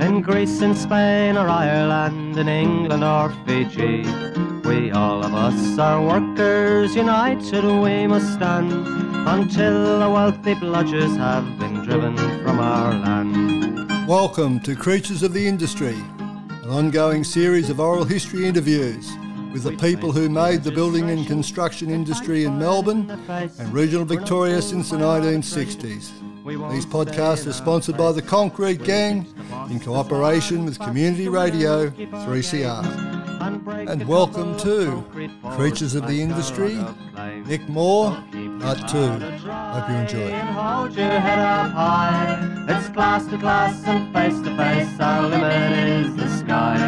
in Greece, in Spain or Ireland, in England or Fiji, we all of us are workers, united we must stand until the wealthy bludgers have been driven from our land. Welcome to Creatures of the Industry, an ongoing series of oral history interviews with the people who made the building and construction industry in Melbourne and regional Victoria since the 1960s. These podcasts are sponsored by the Concrete Gang in cooperation with Community Radio 3CR. And welcome to Creatures of the Industry, Nick Moore, Part 2. Hope you enjoy. Hold your head up high. It's class to class and face to face. Our limit is the sky.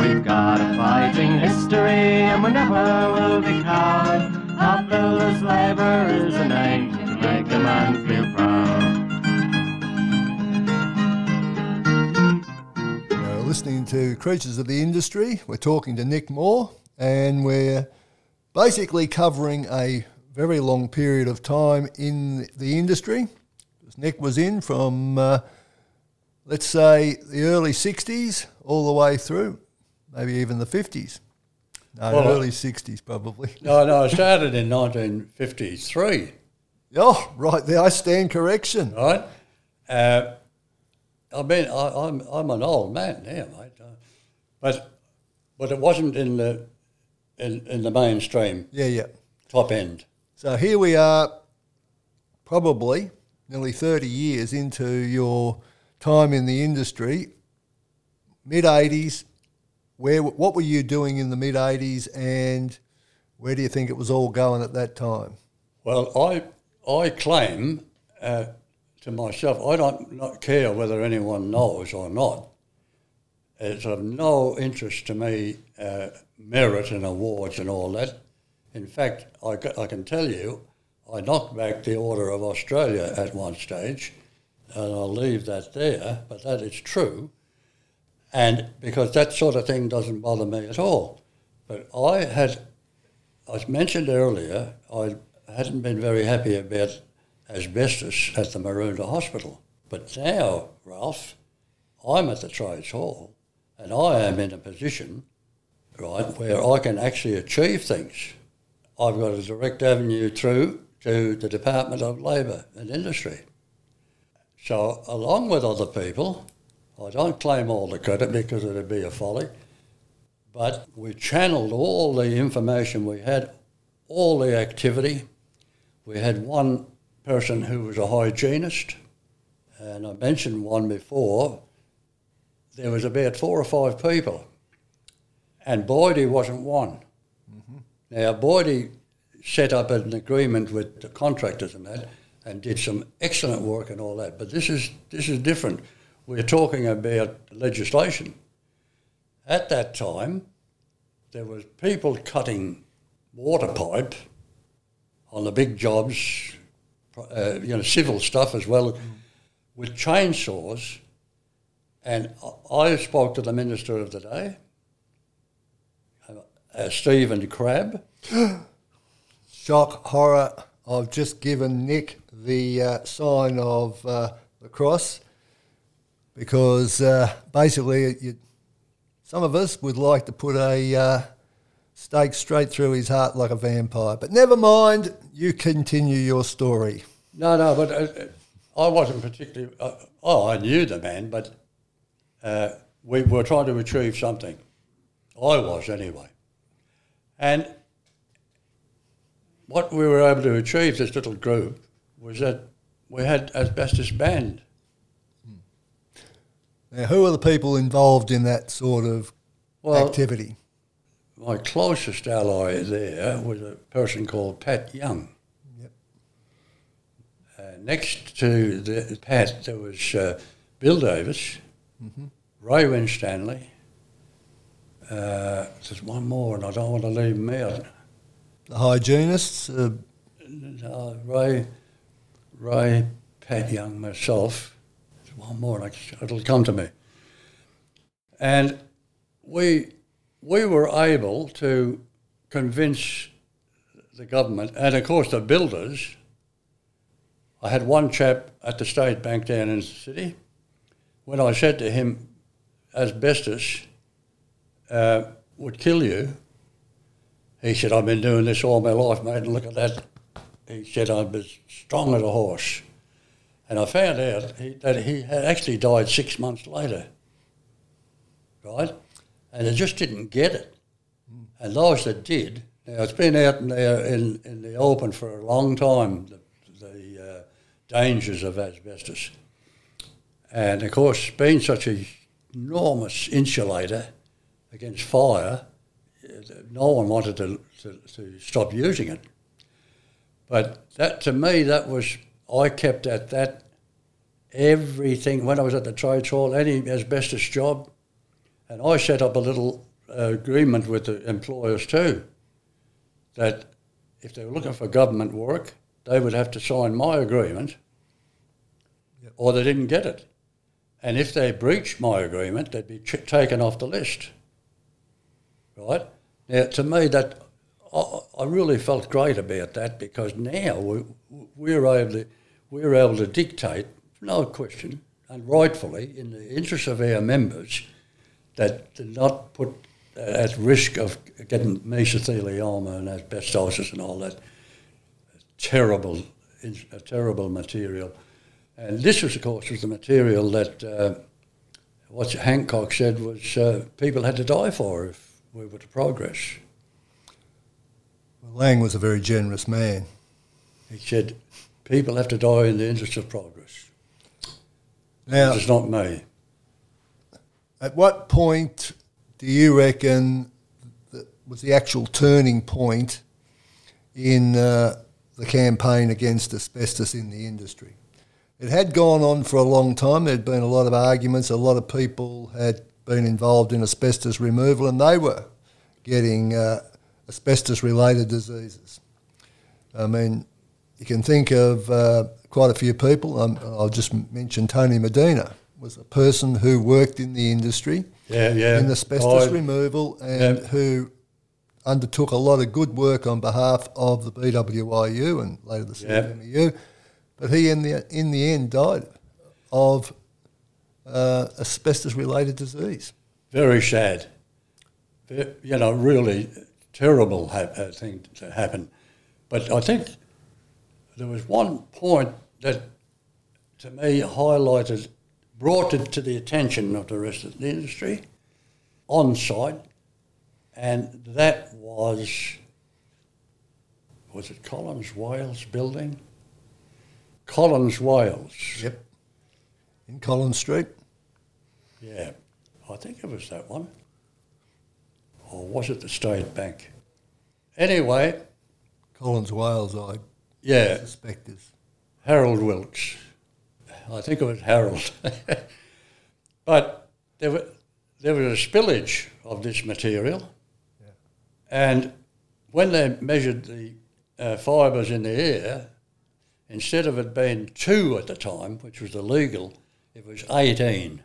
We've got a fighting history and we never will be cowed. Our builder's labour is a name to make a man feel proud. Listening to Creatures of the Industry. We're talking to Nick Moore, and we're basically covering a very long period of time in the industry. Nick was in from, uh, let's say, the early 60s all the way through, maybe even the 50s. No, Well, early 60s probably. No, no, I started in 1953, Oh, right there, I stand correction. right? Uh, I mean, I, I'm, I'm an old man now, mate. Uh, But, but it wasn't in the, in, in the mainstream Yeah, yeah. top end. So here we are, probably nearly 30 years into your time in the industry, mid 80s. Where, what were you doing in the mid 80s and where do you think it was all going at that time? Well, I, I claim uh, to myself, I don't not care whether anyone knows or not. It's of no interest to me, uh, merit and awards and all that. In fact, I, I can tell you, I knocked back the Order of Australia at one stage, and I'll leave that there, but that is true. And because that sort of thing doesn't bother me at all. But I had as mentioned earlier, I hadn't been very happy about asbestos at the Maroondah Hospital. But now, Ralph, I'm at the Trades Hall and I am in a position, right, where I can actually achieve things. I've got a direct avenue through to the Department of Labour and Industry. So, along with other people, I don't claim all the credit because it'd be a folly, but we channeled all the information we had, all the activity. We had one person who was a hygienist, and I mentioned one before. There was about four or five people, and Boydie wasn't one. Mm-hmm. Now, Boydie set up an agreement with the contractors and that, and did some excellent work and all that. But this is this is different. We're talking about legislation. At that time, there was people cutting water pipe on the big jobs, uh, you know, civil stuff as well, with chainsaws. And I- spoke to the minister of the day, uh, Stephen Crabb. Shock, horror. I've just given Nick the uh, sign of uh, the cross because uh, basically you, some of us would like to put a uh, stake straight through his heart like a vampire. But never mind, you continue your story. No, no, but uh, I wasn't particularly. Uh, oh, I knew the man, but uh, we were trying to achieve something. I was anyway, and what we were able to achieve, this little group, was that we had asbestos banned. Now, who are the people involved in that sort of Well, activity? My closest ally there was a person called Pat Young. Yep. Uh, next to the Pat, there was uh, Bill Davis, Ray Winstanley, uh, there's one more, and I don't want to leave him out. The hygienists, uh, Uh, Ray, Ray, Pat Young, myself. There's one more, and I- it'll come to me. And we we were able to convince the government, and of course the builders. I had one chap at the State Bank down in the city. When I said to him, asbestos uh, would kill you, he said, I've been doing this all my life, mate, and look at that. He said, I'm as strong as a horse. And I found out he, that he had actually died six months later, right? And they just didn't get it. And those that did, now it's been out in the, in, in the open for a long time, the, the uh, dangers of asbestos. And of course, being such a enormous insulator against fire, no one wanted to, to, to stop using it. But that to me, that was I kept at that everything when I was at the trades hall, any asbestos job, and I set up a little uh, agreement with the employers too, that if they were looking for government work, they would have to sign my agreement, or they didn't get it. And if they breached my agreement, they'd be ch- taken off the list. Right? Now, to me, that I, I really felt great about that because now we, we're able to we're able to dictate, no question, and rightfully, in the interest of our members, that did not put at risk of getting mesothelioma and asbestosis and all that terrible, a terrible material. And this was, of course, was the material that uh, what Hancock said was uh, people had to die for if we were to progress. Lang was a very generous man. He said, people have to die in the interest of progress. Now, It's not me. At what point do you reckon was the actual turning point in uh, the campaign against asbestos in the industry? It had gone on for a long time. There'd been a lot of arguments. A lot of people had been involved in asbestos removal, and they were getting uh, asbestos-related diseases. I mean, you can think of uh, quite a few people. Um, I'll just mention Tony Medina was a person who worked in the industry Yeah, yeah. in asbestos I- removal and Yeah. who undertook a lot of good work on behalf of the BWIU and later the Yeah. But he, in the in the end, died of uh, asbestos-related disease. Very sad. You know, really terrible ha- uh, thing to happen. But I think there was one point that, to me, highlighted, brought it to the attention of the rest of the industry on site, and that was, was it Collins Wales building? Collins Wales. Yep. In Collins Street. Yeah, I think it was that one. Or was it the State Bank? Anyway, Collins Wales, I yeah, suspect is. Harold Wilkes. I think it was Harold. but there, were, there was a spillage of this material. And when they measured the uh, fibres in the air, instead of it being two at the time, which was illegal, it was 18.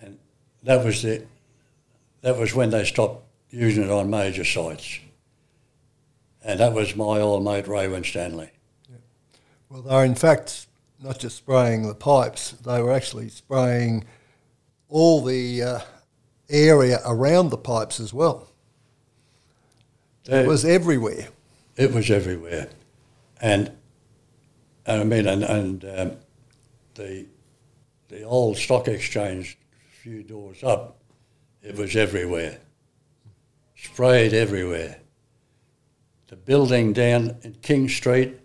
And that was, the, that was when they stopped using it on major sites. And that was my old mate Ray Winstanley. Well, they were in fact not just spraying the pipes; they were actually spraying all the uh, area around the pipes as well. They- It was everywhere. It was everywhere, and, and I mean, and, and um, the the old stock exchange, a few doors up, it was everywhere, sprayed everywhere. The building down in King Street,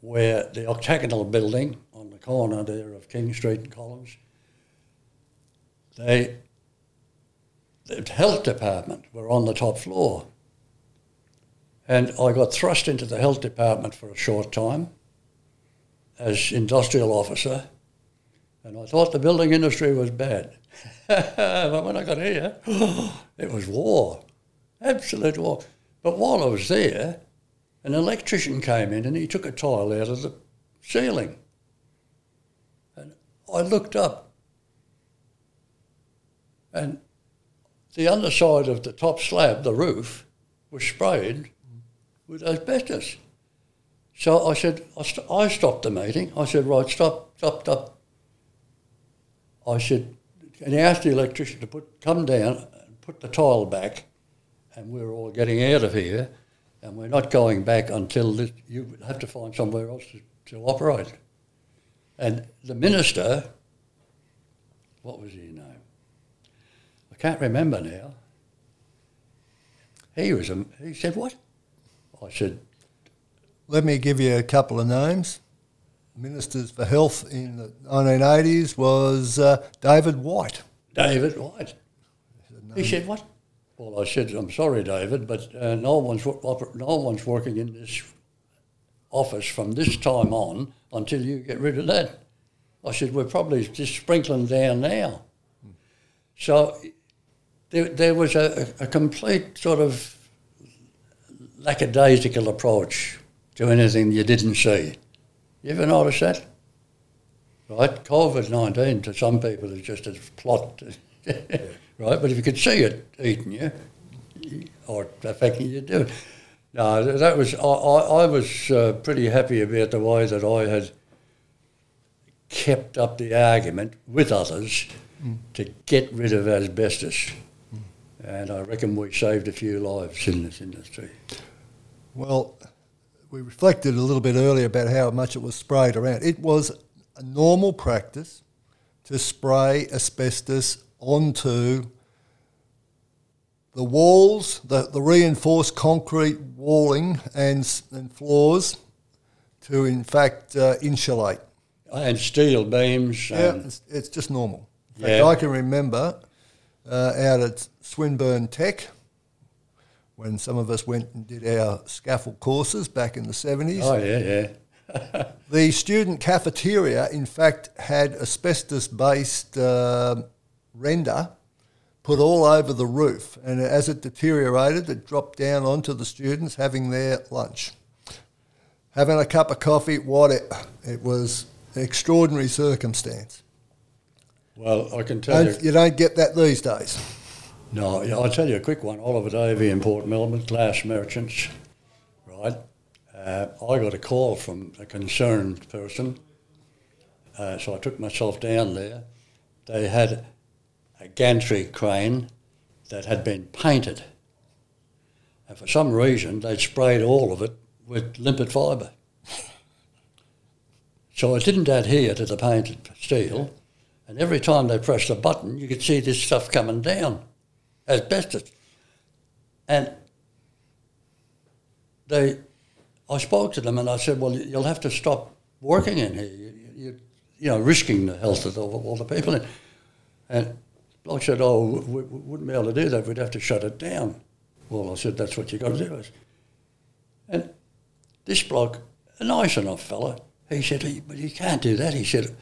where the octagonal building on the corner there of King Street and Collins, they the health department were on the top floor. And I got thrust into the health department for a short time as industrial officer. And I thought the building industry was bad. but when I got here, it was war, absolute war. But while I was there, an electrician came in and he took a tile out of the ceiling. And I looked up, and the underside of the top slab, the roof, was sprayed with asbestos. So I said, I, st- I stopped the meeting. I said, right, stop, stop, stop. I said, and he asked the electrician to put come down and put the tile back, and we're all getting out of here, and we're not going back until this, you have to find somewhere else to, to operate. And the minister, what was his name? I can't remember now. He was a, he said what? I said Let me give you a couple of names. Ministers for Health in the 1980s was uh, David White. David White. He said what? Well, I said I'm sorry, David, but uh, no one's no one's working in this office from this time on until you get rid of that. I said we're probably just sprinkling down now. So there, there was a, a complete sort of lackadaisical approach to anything you didn't see. You ever notice that? Right? COVID 19 to some people is just a plot, right? But if you could see it eating you, or affecting you, do it. No, that was, I, I, I was uh, pretty happy about the way that I had kept up the argument with others to get rid of asbestos. And I reckon we saved a few lives in this industry. Well, we reflected a little bit earlier about how much it was sprayed around. It was a normal practice to spray asbestos onto the walls, the, the reinforced concrete walling and, and floors to, in fact, uh, insulate. And steel beams. Yeah, it's, it's just normal. Fact, Yeah. I can remember uh, out at Swinburne Tech when some of us went and did our scaffold courses back in the 70s. Oh, yeah, yeah. The student cafeteria, in fact, had asbestos based uh, render put all over the roof, and as it deteriorated, it dropped down onto the students having their lunch. Having a cup of coffee, what it, it was an extraordinary circumstance. Well, I can tell you. And you don't get that these days. No, yeah, I'll tell you a quick one. Oliver Davey in Port Melbourne, glass merchants, right? Uh, I got a call from a concerned person, uh, so I took myself down there. They had a gantry crane that had been painted, and for some reason they'd sprayed all of it with limpet fibre. So it didn't adhere to the painted steel, and every time they pressed a button, you could see this stuff coming down asbestos. And they, I spoke to them and I said, well, you'll have to stop working in here. You, you, you know, risking the health of all, the people. And I said, oh, we, we wouldn't be able to do that. We'd have to shut it down. Well, I said, that's what you've got to do. And this bloke, a nice enough fella, he said, "Hey, but you can't do that. He said,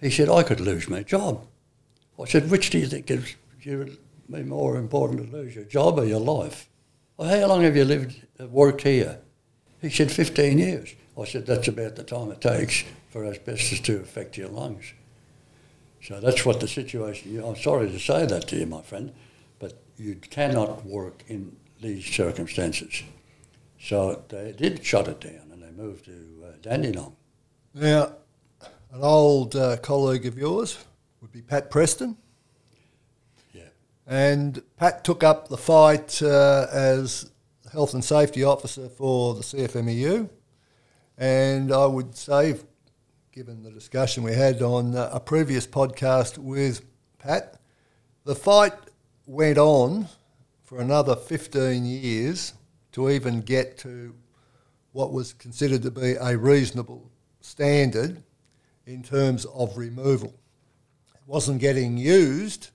he said, I could lose my job. I said, which do you think is you more important to lose your job or your life? Well, how long have you lived, uh, worked here? He said, 15 years. I said, that's about the time it takes for asbestos to affect your lungs. So that's what the situation, I'm sorry to say that to you, my friend, but you cannot work in these circumstances. So they did shut it down and they moved to uh, Dandenong. Now, an old uh, colleague of yours would be Pat Preston. Yeah. And Pat took up the fight uh, as health and safety officer for the CFMEU. And I would say, given the discussion we had on uh, a previous podcast with Pat, the fight went on for another 15 years to even get to what was considered to be a reasonable standard in terms of removal. It wasn't getting used,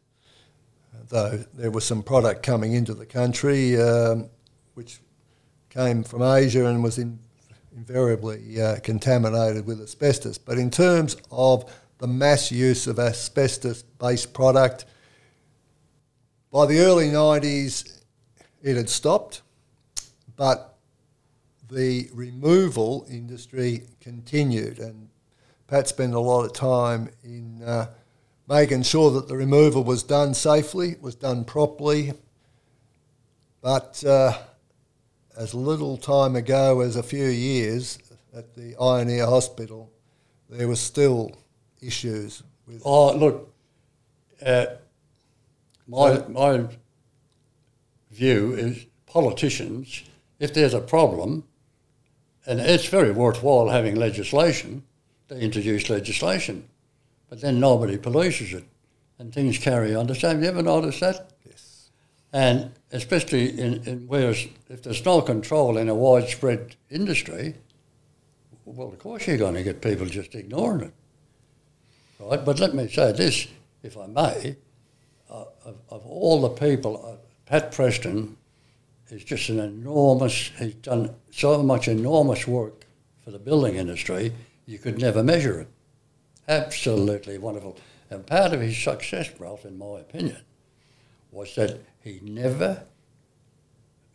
though there was some product coming into the country um, which came from Asia and was in, invariably uh, contaminated with asbestos. But in terms of the mass use of asbestos-based product. By the early 90s, it had stopped, but the removal industry continued, and Pat spent a lot of time in uh, making sure that the removal was done safely, was done properly. But uh, as little time ago as a few years at the Ioneer Hospital, there were still issues with. Oh, look, uh, my, my view is politicians, if there's a problem, and it's very worthwhile having legislation, they introduce legislation, but then nobody polices it, and things carry on the same. You ever notice that? And especially in, in if there's no control in a widespread industry, well, of course you're going to get people just ignoring it, right? But let me say this, if I may, uh, of, of all the people, uh, Pat Preston is just an enormous. He's done so much enormous work for the building industry. You could never measure it. Absolutely wonderful. And part of his success, Ralph, in my opinion, was that he never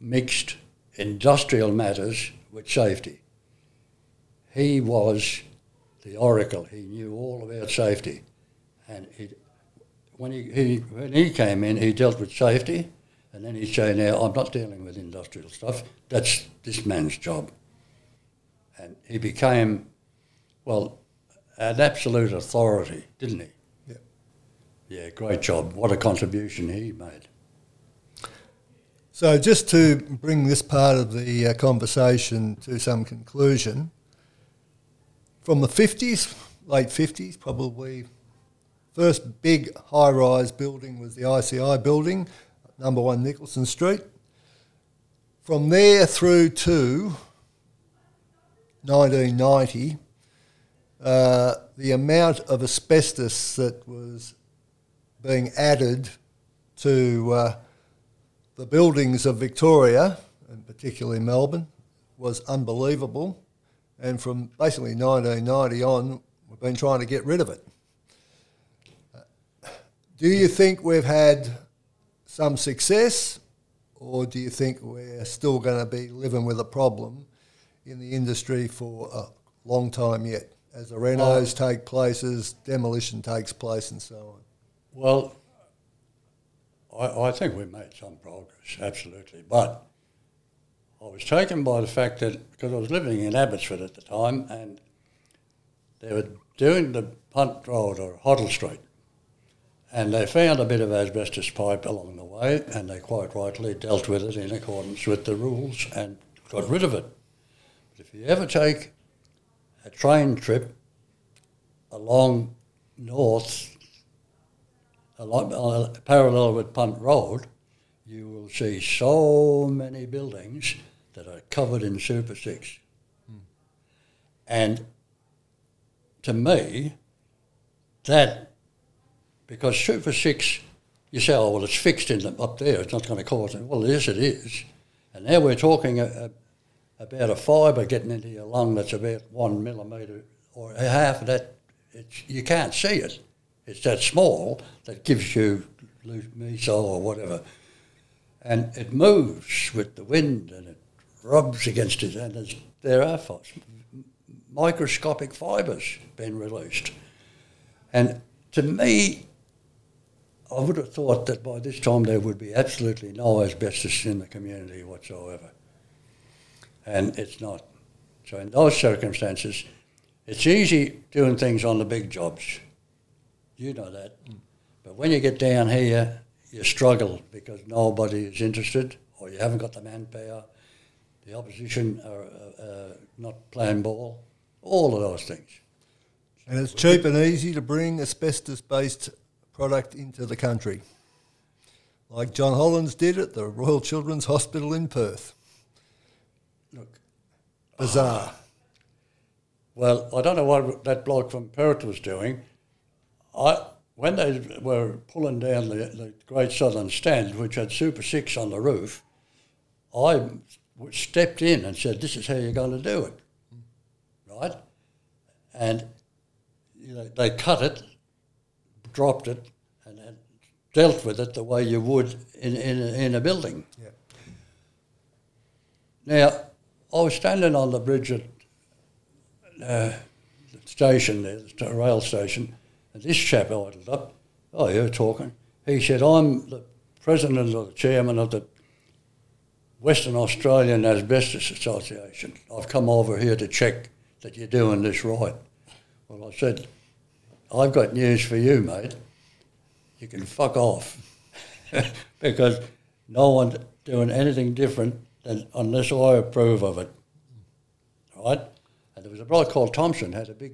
mixed industrial matters with safety. He was the oracle. He knew all about safety. And he, when, he, he, when he came in, he dealt with safety, and then he'd say, now, I'm not dealing with industrial stuff. That's this man's job. And he became, well, an absolute authority, didn't he? Yeah. Yeah, great job. What a contribution he made. So, just to bring this part of the uh, conversation to some conclusion, from the 50s, late 50s, probably, first big high rise building was the ICI building, number one Nicholson Street. From there through to 1990, uh, the amount of asbestos that was being added to uh, the buildings of Victoria, and particularly Melbourne, was unbelievable. And from basically 1990 on, we've been trying to get rid of it. Do you think we've had some success, or do you think we're still going to be living with a problem in the industry for a long time yet, as the renos take places, demolition takes place, and so on? Well, I, I think we made some progress, absolutely. But I was taken by the fact that, because I was living in Abbotsford at the time, and they were doing the Punt Road or Hoddle Street, and they found a bit of asbestos pipe along the way, and they quite rightly dealt with it in accordance with the rules and got rid of it. But if you ever take a train trip along north, Uh, parallel with Punt Road, you will see so many buildings that are covered in Super 6. Hmm. And to me, that, because Super 6, you say, oh, well, it's fixed in the, up there, it's not going to cause it. Well, yes, it is. And now we're talking a, a, about a fibre getting into your lung that's about one millimetre or half of that. It's, you can't see it. It's that small that gives you meso or whatever. And it moves with the wind and it rubs against it, and there are microscopic fibres being released. And to me, I would have thought that by this time there would be absolutely no asbestos in the community whatsoever. And it's not. So, in those circumstances, it's easy doing things on the big jobs. You know that. But when you get down here, you struggle because nobody is interested or you haven't got the manpower. The opposition are uh, uh, not playing ball. All of those things. And it's cheap and easy to bring asbestos based product into the country, like John Hollands did at the Royal Children's Hospital in Perth. Look, Bizarre. Well, I don't know what that bloke from Perth was doing. I when they were pulling down the, the Great Southern Stand, which had Super Six on the roof, I stepped in and said, "This is how you're going to do it, right?" And you know they cut it, dropped it, and, and dealt with it the way you would in, in, a, in a building. Yeah. Now, I was standing on the bridge at uh, the station there, the rail station, and this chap idled up. Oh, you're talking. He said, I'm the president or the chairman of the Western Australian Asbestos Association. I've come over here to check that you're doing this right. Well, I said, I've got news for you, mate. You can fuck off. because no one's doing anything different than unless I approve of it. Right? And there was a bloke called Thompson had a big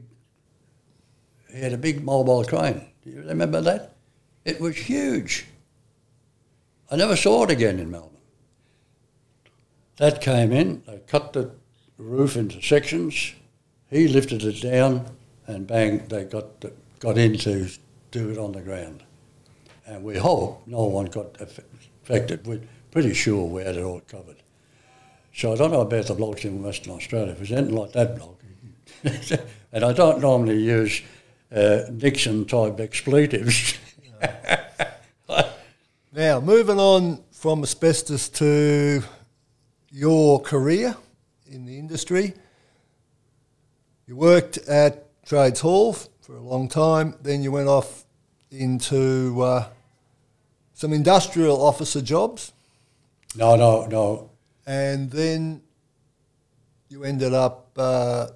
he had a big mobile crane. Do you remember that? It was huge. I never saw it again in Melbourne. That came in, they cut the roof into sections, he lifted it down, and bang, they got, the, got in to do it on the ground. And we hope no one got affected. We're pretty sure we had it all covered. So I don't know about the blokes in Western Australia. If there's anything like that bloke, and I don't normally use uh, Nixon type expletives. now, moving on from asbestos to your career in the industry. You worked at Trades Hall for a long time, then you went off into uh, some industrial officer jobs. No, no, no. And then you ended up uh,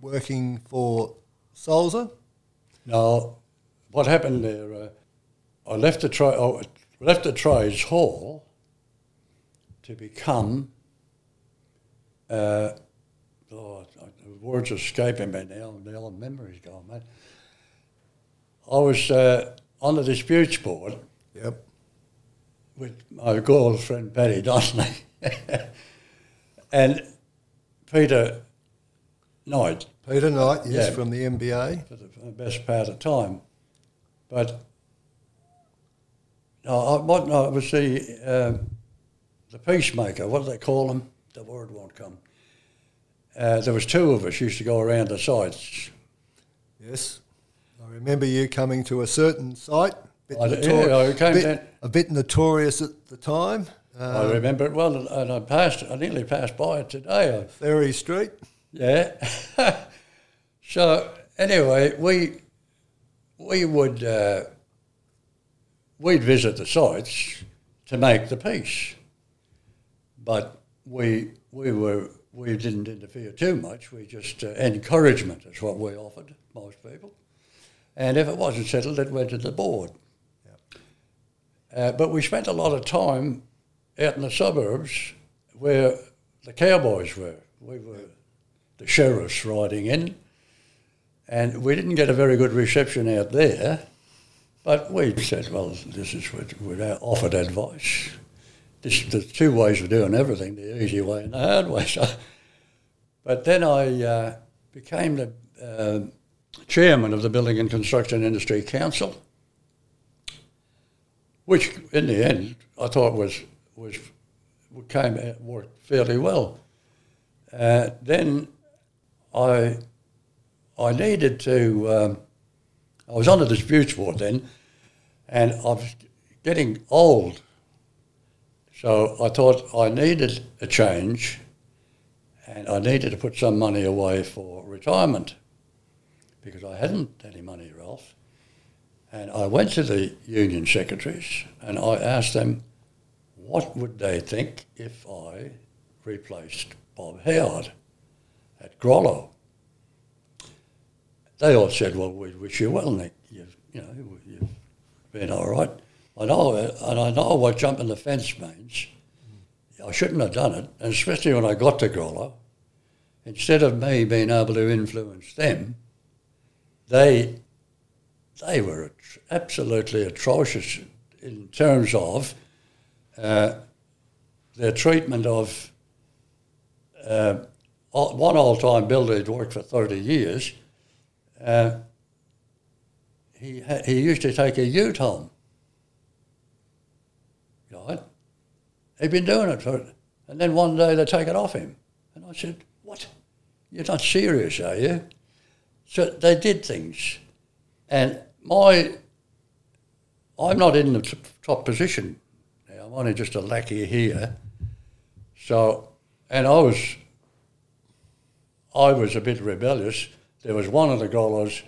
working for Sulzer. No, what happened there? Uh, I left the tra- oh, left the trades hall to become. Uh, oh, the words escaping me now. Now The memory's gone, mate. I was uh, on the disputes board. Yep. With my girlfriend friend Paddy Donnelly and Peter Knight. Peter Knight, yes, yeah, from the MBA. For the, for the best part of time. But no, I, what, no, it was the, uh, the peacemaker, what do they call him? The word won't come. Uh, there was two of us used to go around the sites. Yes. I remember you coming to a certain site, bit I, notori- yeah, bit, down. a bit notorious at the time. Um, I remember it well, and I passed. I nearly passed by it today. Ferry Street. Yeah. so anyway, we we would uh, we'd visit the sites to make the peace, but we we were we didn't interfere too much. We just uh, encouragement is what we offered most people, and if it wasn't settled, it went to the board. Uh, but we spent a lot of time out in the suburbs where the cowboys were. We were the sheriffs riding in, and we didn't get a very good reception out there. But we said, well, this is what we're offered advice. This, there's two ways of doing everything: the easy way and the hard way. So, but then I uh, became the uh, chairman of the Building and Construction Industry Council, which, in the end, I thought was was came out, worked fairly well. Uh, then I I needed to. Um, I was on the disputes board then, and I was getting old. So I thought I needed a change, and I needed to put some money away for retirement because I hadn't any money, Ralph. And I went to the union secretaries and I asked them, what would they think if I replaced Bob Howard at Grollo? They all said, well, we wish you well, Nick. You've, you know, you've been all right. I know, and I know what jumping the fence means. I shouldn't have done it, and especially when I got to Grollo. Instead of me being able to influence them, they they were absolutely atrocious in terms of uh, their treatment of uh, one old-time builder who'd worked for 30 years uh, he, ha- he used to take a ute home. Right? He'd been doing it for, and then one day they take it off him. And I said, What? You're not serious, are you? So they did things. And my, I'm not in the t- top position. Now, I'm only just a lackey here. So, and I was, I was a bit rebellious. There was one of the Grollos,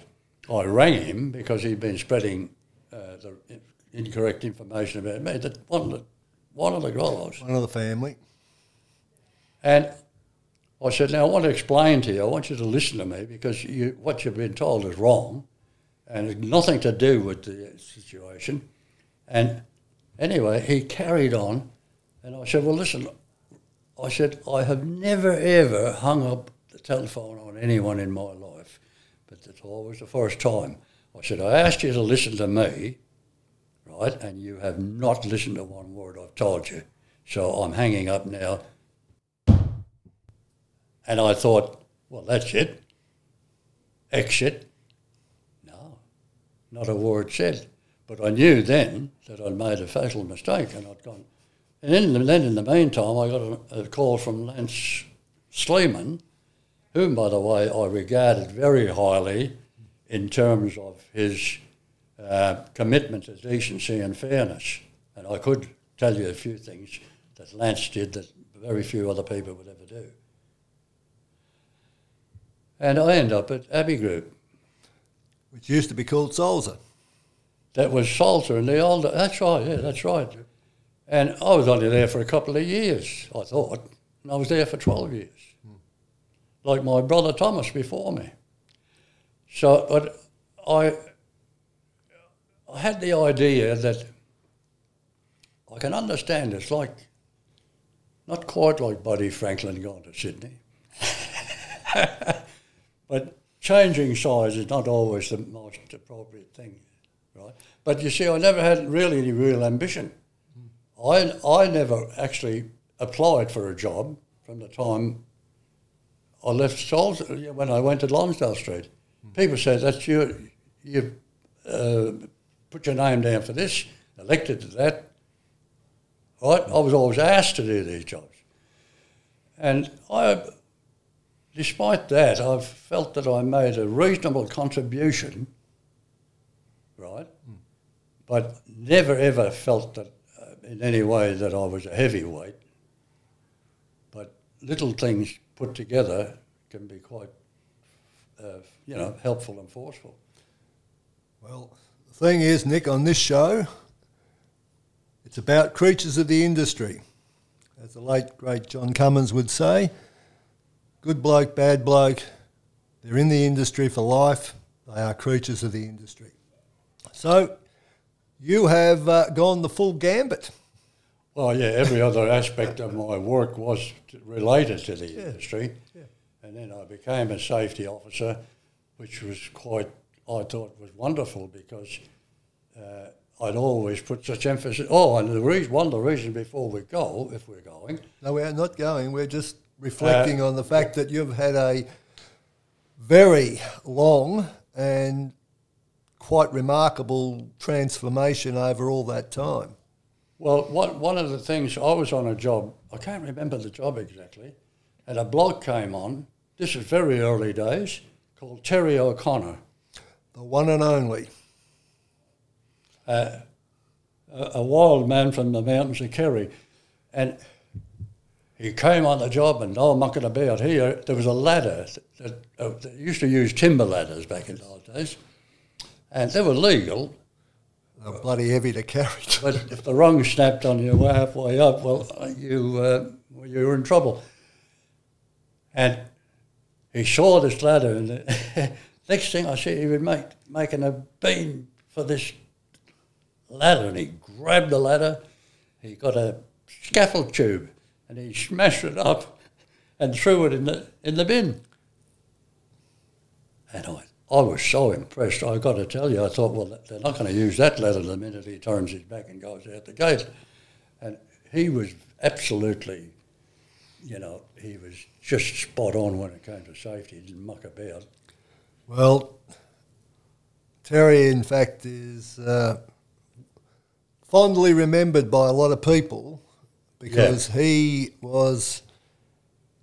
I rang him because he'd been spreading uh, the incorrect information about me. That one of the, one of the Grollos. One of the family. And I said, now I want to explain to you, I want you to listen to me because you, what you've been told is wrong and it's nothing to do with the situation. And anyway, he carried on and I said, well, listen, I said, I have never ever hung up telephone on anyone in my life, but it's always the first time. I said, I asked you to listen to me, right, and you have not listened to one word I've told you. So I'm hanging up now and I thought, well, that's it. Exit. No, not a word said. But I knew then that I'd made a fatal mistake and I'd gone. And then, then in the meantime, I got a, a call from Lance Sleeman, whom, by the way, I regarded very highly in terms of his uh, commitment to decency and fairness. And I could tell you a few things that Lance did that very few other people would ever do. And I end up at Abbey Group. Which used to be called Salzer. That was Salter and the old. That's right, yeah, that's right. And I was only there for a couple of years, I thought. And I was there for 12 years, like my brother Thomas before me. So, but I, I had the idea that I can understand it's like, not quite like Buddy Franklin going to Sydney. But changing size is not always the most appropriate thing, right? But you see, I never had really any real ambition. Hmm. I, I never actually applied for a job from the time I left Salisbury when I went to Lonsdale Street. People said, that's you, you've uh, put your name down for this, elected to that. Right? I was always asked to do these jobs. And I despite that, I've felt that I made a reasonable contribution, right? Mm. But never ever felt that uh, in any way that I was a heavyweight. But little things put together can be quite, uh, you know, helpful and forceful. Well, the thing is, Nick, on this show, it's about creatures of the industry. As the late, great John Cummins would say, good bloke, bad bloke. They're in the industry for life. They are creatures of the industry. So you have uh, gone the full gambit. Well, yeah, every other aspect of my work was related to the yeah. industry. Yeah. And then I became a safety officer, which was quite, I thought was wonderful because uh, I'd always put such emphasis. Oh, and the reason, one of the reasons before we go, if we're going. No, we're not going. We're just reflecting uh, on the fact that you've had a very long and quite remarkable transformation over all that time. Well, one, one of the things, I was on a job, I can't remember the job exactly, and a bloke came on, this is very early days, called Terry O'Connor. The one and only. Uh, a, a wild man from the mountains of Kerry. And he came on the job and oh, I'm not going to be out here. There was a ladder that, uh, that used to use timber ladders back in those days, and they were legal. They're bloody heavy to carry. but if the rung snapped on you halfway up, well, you uh, you were in trouble. And he saw this ladder, and the next thing I see, he was make, making a beam for this ladder, and he grabbed the ladder. He got a scaffold tube and he smashed it up and threw it in the in the bin. And I, I was so impressed. I got to tell you, I thought, well, they're not going to use that letter the minute he turns his back and goes out the gate. And he was absolutely, you know, he was just spot on when it came to safety. He didn't muck about. Well, Terry, in fact, is uh, fondly remembered by a lot of people because yeah. he was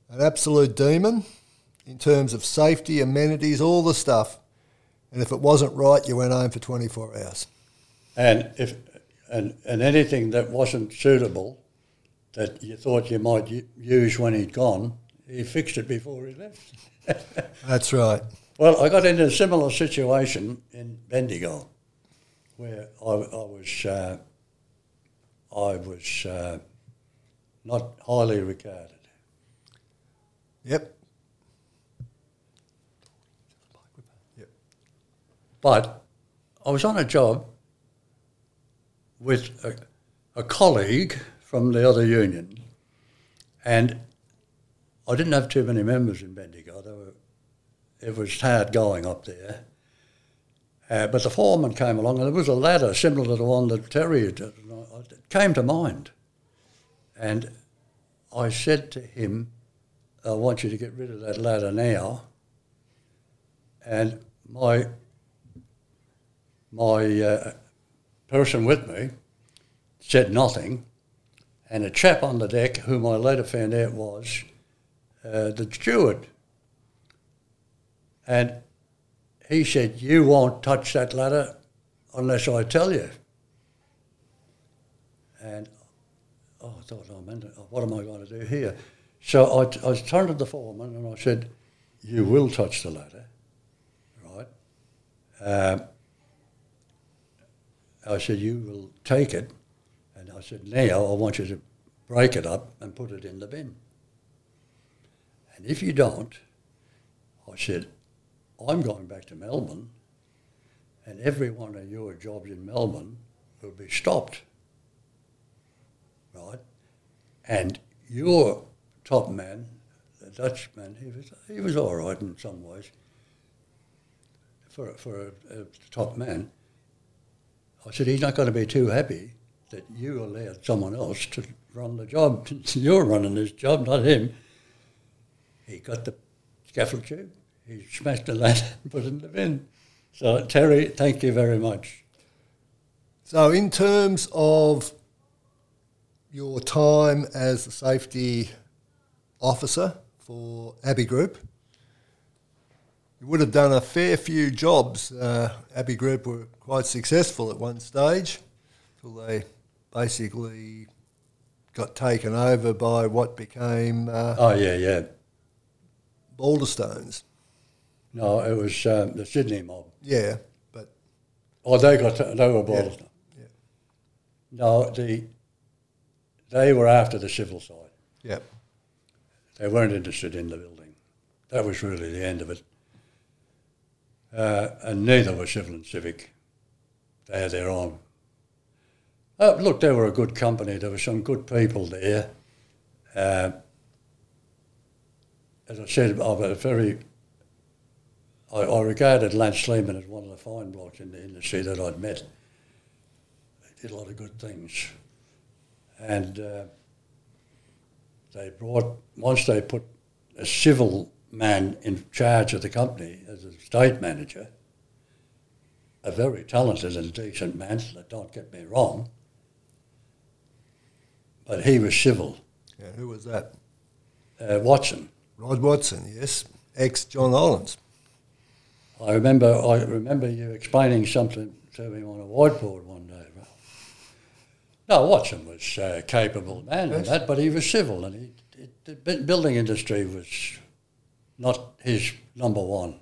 an absolute demon in terms of safety, amenities, all the stuff. And if it wasn't right, you went home for 24 hours. And if and and anything that wasn't suitable, that you thought you might use when he'd gone, he fixed it before he left. That's right. Well, I got into a similar situation in Bendigo, where I, I was uh, I was uh, not highly regarded. Yep. But I was on a job with a, a colleague from the other union, and I didn't have too many members in Bendigo. Were, it was hard going up there. Uh, but the foreman came along, and there was a ladder similar to the one that Terry had. It came to mind. And I said to him, I want you to get rid of that ladder now. And my my uh, person with me said nothing, and a chap on the deck, whom I later found out was uh, the steward, and he said, "You won't touch that ladder unless I tell you." And oh, I thought, oh man, what am I going to do here? So I, I turned to the foreman and I said, "You will touch the ladder, right?" Um, I said, You will take it. And I said, Now I want you to break it up and put it in the bin. And if you don't, I said, I'm going back to Melbourne, and every one of your jobs in Melbourne will be stopped. Right? And your top man, the Dutchman, he was, he was all right in some ways for, for a, a top man I said, he's not going to be too happy that you allowed someone else to run the job. You're running this job, not him. He got the scaffold tube, he smashed the ladder and put it in the bin. So, Terry, thank you very much. So, in terms of your time as the safety officer for Abbey Group, you would have done a fair few jobs. Uh, Abbey Group were quite successful at one stage until they basically got taken over by what became. Uh, oh, yeah, yeah. Baulderstones. No, it was um, the Sydney mob. Yeah, but. Oh, they got to, they were Baulderstone. Yeah, yeah. No, the they were after the civil side. Yeah. They weren't interested in the building. That was really the end of it uh, and neither were Civil and Civic. They had their own. Uh, look, they were a good company. There were some good people there. Uh, as I said, I was very. I, I, regarded Lance Sleeman as one of the fine blokes in the industry that I'd met. They did a lot of good things, and uh, they brought once they put a civil man in charge of the company as a state manager, a very talented and decent man, don't get me wrong, but he was civil. Yeah, who was that? Uh, Watson. Rod Watson, yes, ex John Hollands. I remember, I remember you explaining something to me on a whiteboard one day. No, Watson was a capable man yes. in that, but he was civil, and he, it, the building industry was not his number one.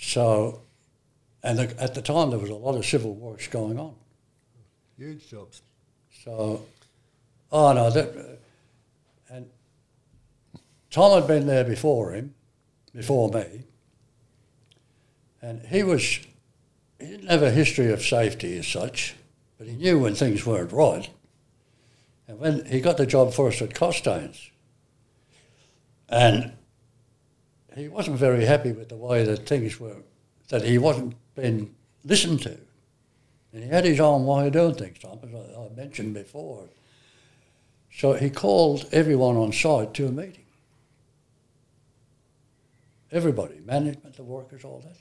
So, and the, at the time there was a lot of civil works going on. Huge jobs. So, oh no, that, and Tom had been there before him, before me, and he was, he didn't have a history of safety as such, but he knew when things weren't right. And when he got the job first at Costains, and he wasn't very happy with the way that things were, that he wasn't being listened to. And he had his own way of doing things, Tom, as I, I mentioned before. So he called everyone on site to a meeting. Everybody, management, the workers, all that.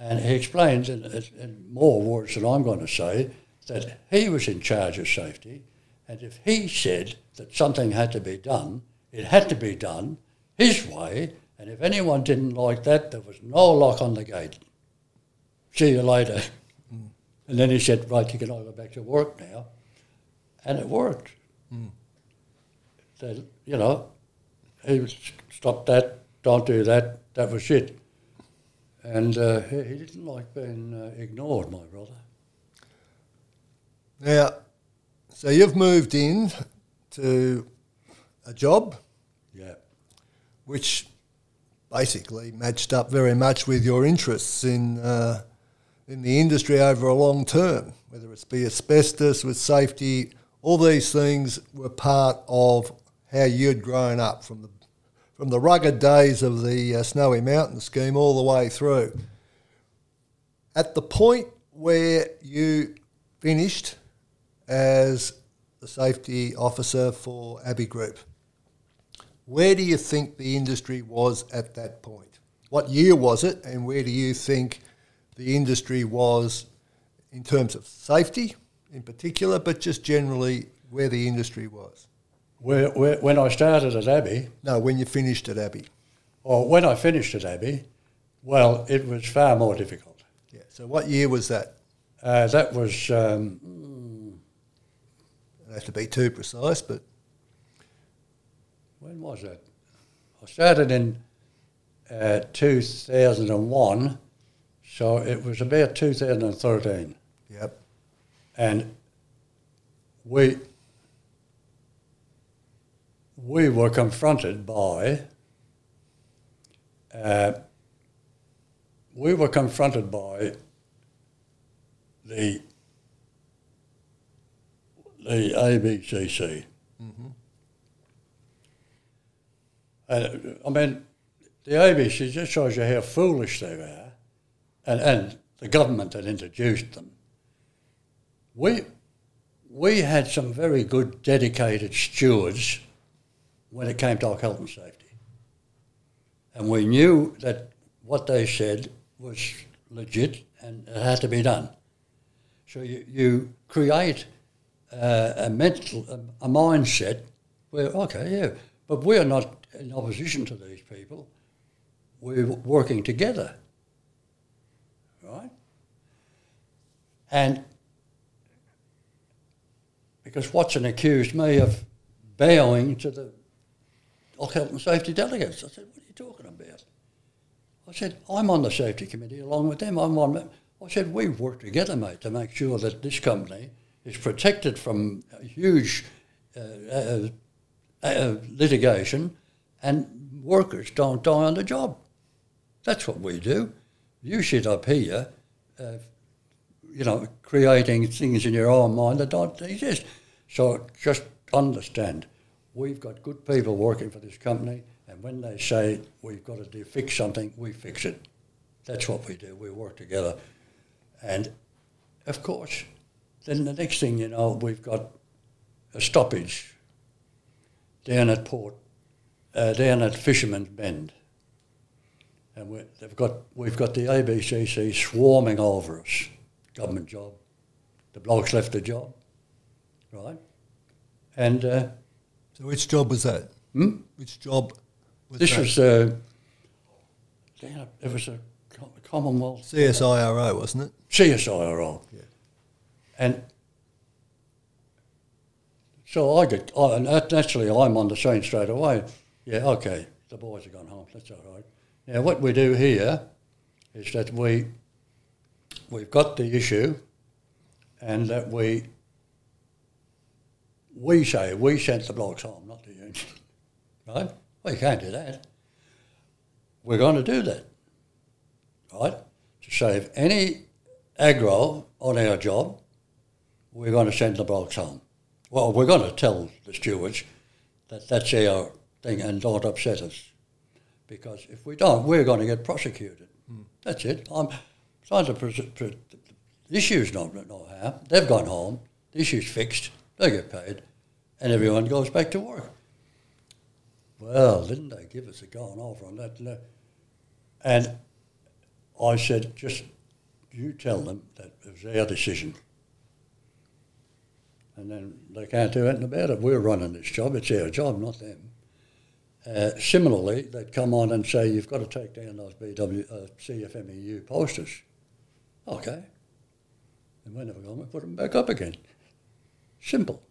And he explains in, in more words than I'm going to say that he was in charge of safety, and if he said that something had to be done, it had to be done his way, and if anyone didn't like that, there was no lock on the gate. see you later. And then he said, right, you can all go back to work now. And it worked. So, you know, he stopped that, don't do that, that was shit. And uh, he, he didn't like being uh, ignored, my brother. Now, so you've moved in to a job Yeah. which basically matched up very much with your interests in uh, in the industry over a long term, whether it's be asbestos with safety, all these things were part of how you'd grown up from the from the rugged days of the uh, Snowy Mountain scheme all the way through. At the point where you finished as the safety officer for Abbey Group, where do you think the industry was at that point? What year was it, and where do you think the industry was in terms of safety in particular, but just generally where the industry was? Where, where, when I started at Abbey, No, when you finished at Abbey. or when I finished at Abbey, well, it was far more difficult. Yeah. So what year was that? Uh, that was um, Don't have to be too precise, but when was that? I started in uh, 2001, so it was about 2013, yep. and we we were confronted by uh, we were confronted by the the ABCC. And I mean, the ABC just shows you how foolish they were, and, and the government had introduced them. We, we had some very good, dedicated stewards when it came to our health and safety. And we knew that what they said was legit and it had to be done. So you, you create uh, a mental, a, a mindset where, okay, yeah, but we're not in opposition to these people. We're working together, right? And because Watson accused me of bowing to the health and safety delegates. I said, what are you talking about? I said, I'm on the safety committee along with them. I'm on. I said, we work together, mate, to make sure that this company is protected from huge uh, uh, uh, litigation and workers don't die on the job. That's what we do. You sit up here, uh, you know, creating things in your own mind that don't exist. So just understand, we've got good people working for this company, and when they say we've got to do, fix something, we fix it. That's what we do. We work together. And of course, then the next thing you know, we've got a stoppage down at Port, uh, down at Fisherman's Bend. And we they've got, we've got the ABCC swarming over us. Government job. The blokes left the job, right? And uh, So which job was that? hmm? Which job was this that? was, uh, down at- it was a Commonwealth CSIRO, wasn't it? CSIRO. Yeah. And so I get, I, naturally I'm on the scene straight away. Yeah, okay, the boys have gone home, that's all right. Now what we do here is that we, we've got the issue and that we, we say we sent the blokes home, not the union, right? You can't do that. We're going to do that, right? To save any aggro on our job, we're going to send the blokes home. Well, we're going to tell the stewards that that's our thing and don't upset us. Because if we don't, we're going to get prosecuted. Hmm. That's it. I'm trying to. Pres- pre- the issue's not, not how. They've gone home, the issue's fixed, they get paid, and everyone goes back to work. Well, didn't they give us a going over on that? And I said, just you tell them that it was our decision. And then they can't do anything about it. We're running this job. It's our job, not them. Uh, similarly, they'd come on and say, you've got to take down those BW, uh, CFMEU posters. Okay. And we never gone, we put them back up again. Simple.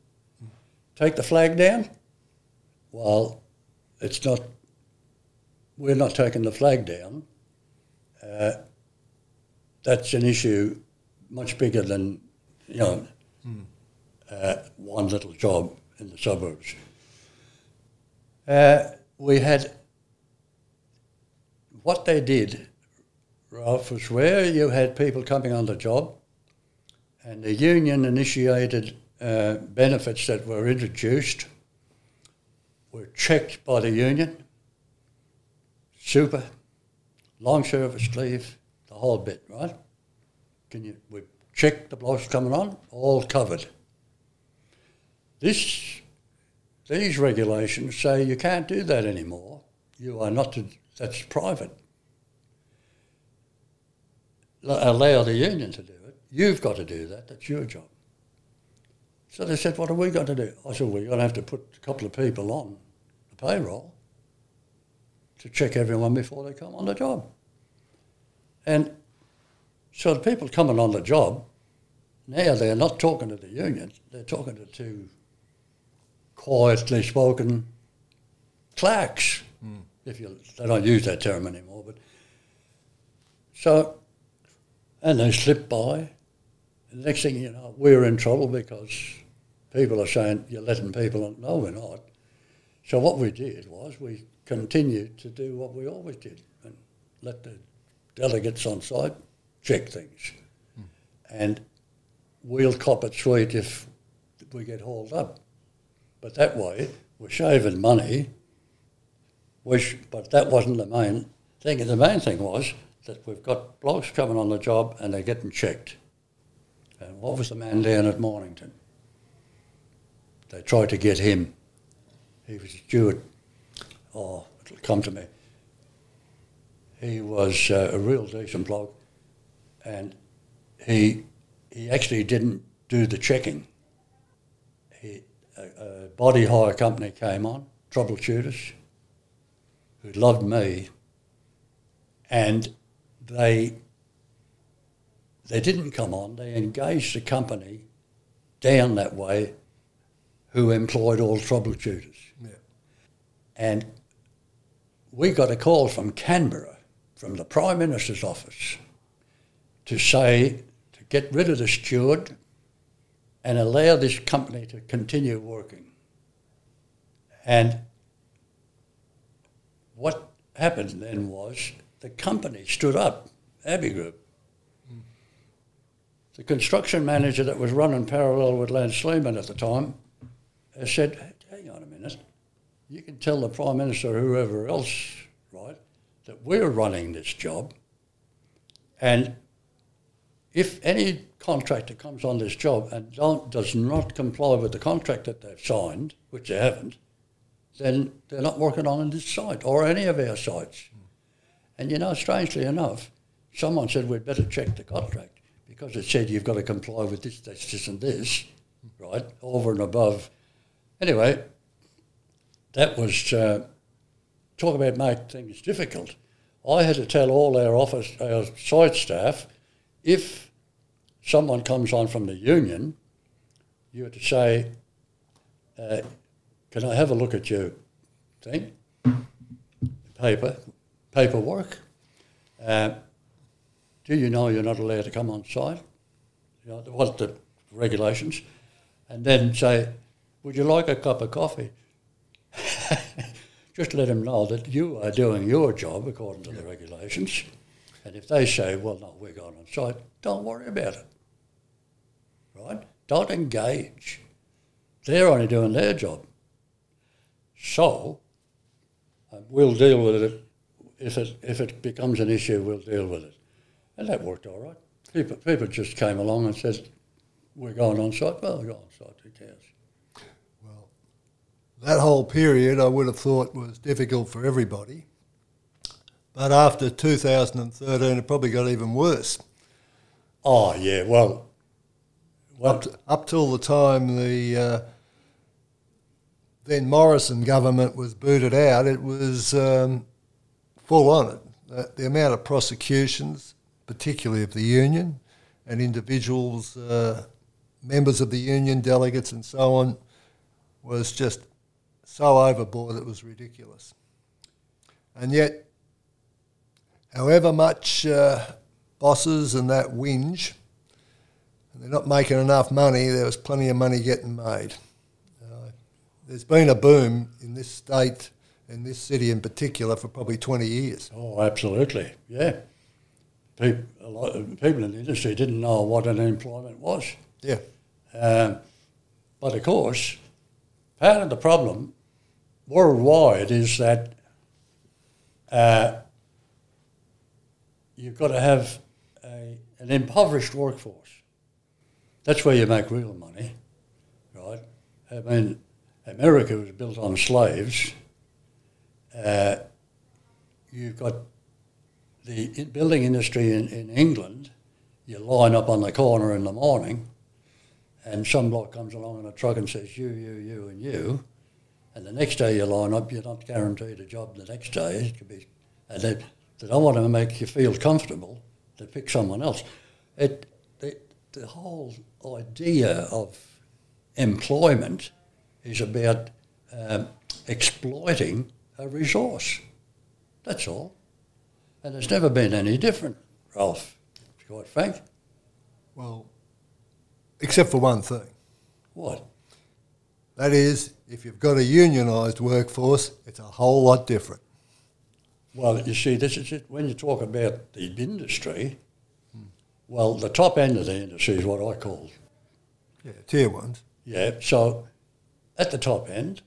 Take the flag down? Well, it's not, we're not taking the flag down. Uh, that's an issue much bigger than, you know, uh, one little job in the suburbs. Uh, had what they did, Ralph, was where you had people coming on the job, and the union initiated uh, benefits that were introduced were checked by the union. Super, long service leave, the whole bit, right? Can you? We checked the blokes coming on, all covered. This, these regulations say you can't do that anymore. You are not to. That's private. Allow the union to do it. You've got to do that. That's your job. So they said, "What are we going to do?" I said, "We're going to have to put a couple of people on the payroll to check everyone before they come on the job." And so the people coming on the job now they're not talking to the union; they're talking to two quietly spoken clerks. Mm. If you, they don't use that term anymore, but so, and they slip by. And the next thing you know, we're in trouble because people are saying you're letting people on. No, we're not. So what we did was we continued to do what we always did and let the delegates on site check things. Mm. And we'll cop it sweet if we get hauled up. But that way, we're saving money, which, but that wasn't the main thing. The main thing was that we've got blokes coming on the job and they're getting checked. And what was the man down at Mornington? They tried to get him. He was a steward. Oh, it'll come to me. He was uh, a real decent bloke, and he he actually didn't do the checking. A body hire company came on, troubleshooters, who loved me, and they they didn't come on. They engaged a company down that way who employed all troubleshooters. Yeah. And we got a call from Canberra, from the Prime Minister's office, to say to get rid of the steward and allow this company to continue working. And what happened then was the company stood up, Abbey Group. The construction manager that was running parallel with Lance Sleeman at the time said, hang on a minute, you can tell the Prime Minister or whoever else, right, that we're running this job and if any contractor comes on this job and does not comply with the contract that they've signed, which they haven't, then they're not working on this site or any of our sites. And you know, strangely enough, someone said we'd better check the contract because it said you've got to comply with this, this, this, and this, right, over and above. Anyway, that was uh, talk about making things difficult. I had to tell all our office, our site staff, if someone comes on from the union, you have to say, uh, "Can I have a look at your thing, paper, paperwork? Uh, do you know you're not allowed to come on site? You know, what the regulations?" And then say, "Would you like a cup of coffee?" Just let them know that you are doing your job according to the regulations. And if they say, well, no, we're going on site, don't worry about it. Right? Don't engage. They're only doing their job. So, uh, we'll deal with it. If it, if it becomes an issue, we'll deal with it. And that worked all right. People, people just came along and said, we're going on site. Well, we're going on site. Who cares? Well, that whole period I would have thought was difficult for everybody. But after 2013, it probably got even worse. Oh, yeah. Well, well up, to, up till the time the uh, then Morrison government was booted out, it was um, full on it. The, amount of prosecutions, particularly of the union, and individuals, uh, members of the union, delegates, and so on, was just so overboard it was ridiculous. And yet, however much uh, bosses and that whinge, they're not making enough money, there was plenty of money getting made. Uh, there's been a boom in this state, in this city in particular, for probably 20 years. Oh, absolutely, yeah. People, a lot of people in the industry didn't know what unemployment was. Yeah. Um, but of course, part of the problem worldwide is that uh, you've got to have a, an impoverished workforce. That's where you make real money, right? I mean, America was built on slaves. Uh, you've got the building industry in, in England. You line up on the corner in the morning, and some bloke comes along in a truck and says, you, you, you, and you. And the next day you line up, you're not guaranteed a job the next day. It could be, and they, they don't want to make you feel comfortable. to pick someone else. It, the, the whole idea of employment is about um, exploiting a resource. That's all. And it's never been any different, Ralph, to be quite frank. Well, except for one thing. What? That is, if you've got a unionised workforce, it's a whole lot different. Well, you see, this is it. When you talk about the industry, well, the top end of the industry is what I call. Yeah, tier ones. Yeah, so at the top end,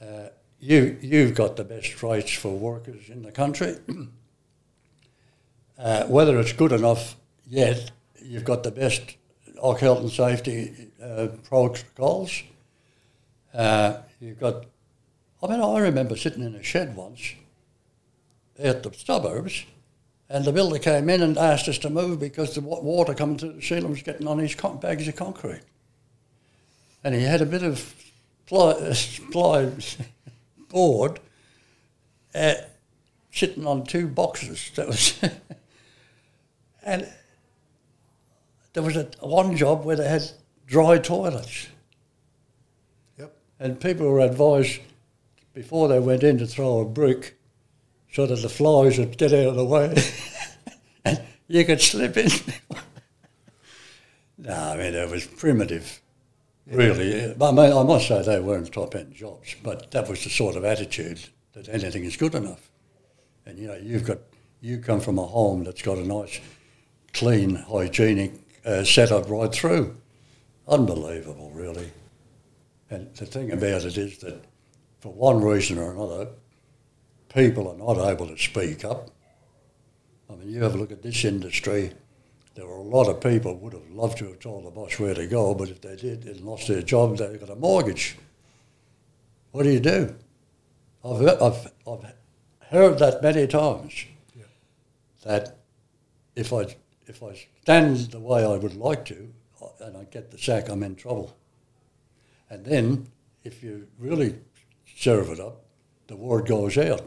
uh, you, you've got the best rates for workers in the country. uh, whether it's good enough yet, you've got the best health and safety uh, protocols. Uh, you've got, I mean, I remember sitting in a shed once at the suburbs, and the builder came in and asked us to move because the water coming through the ceiling was getting on his con- bags of concrete. And he had a bit of ply, ply board uh, sitting on two boxes. That was, and there was a one job where they had dry toilets. Yep. And people were advised before they went in to throw a brick so that the flies would get out of the way and you could slip in. no, I mean, it was primitive, yeah. really. I, mean, I must say they weren't top end jobs, but that was the sort of attitude that anything is good enough. And, you know, you've got, you come from a home that's got a nice, clean, hygienic uh, setup right through. Unbelievable, really. And the thing about it is that for one reason or another, people are not able to speak up. I mean, you have a look at this industry. There were a lot of people would have loved to have told the boss where to go, but if they did and lost their job, they got a mortgage. What do you do? I've heard, I've, I've heard that many times. Yeah. That if I if I stand the way I would like to, and I get the sack, I'm in trouble. And then, if you really serve it up, the word goes out.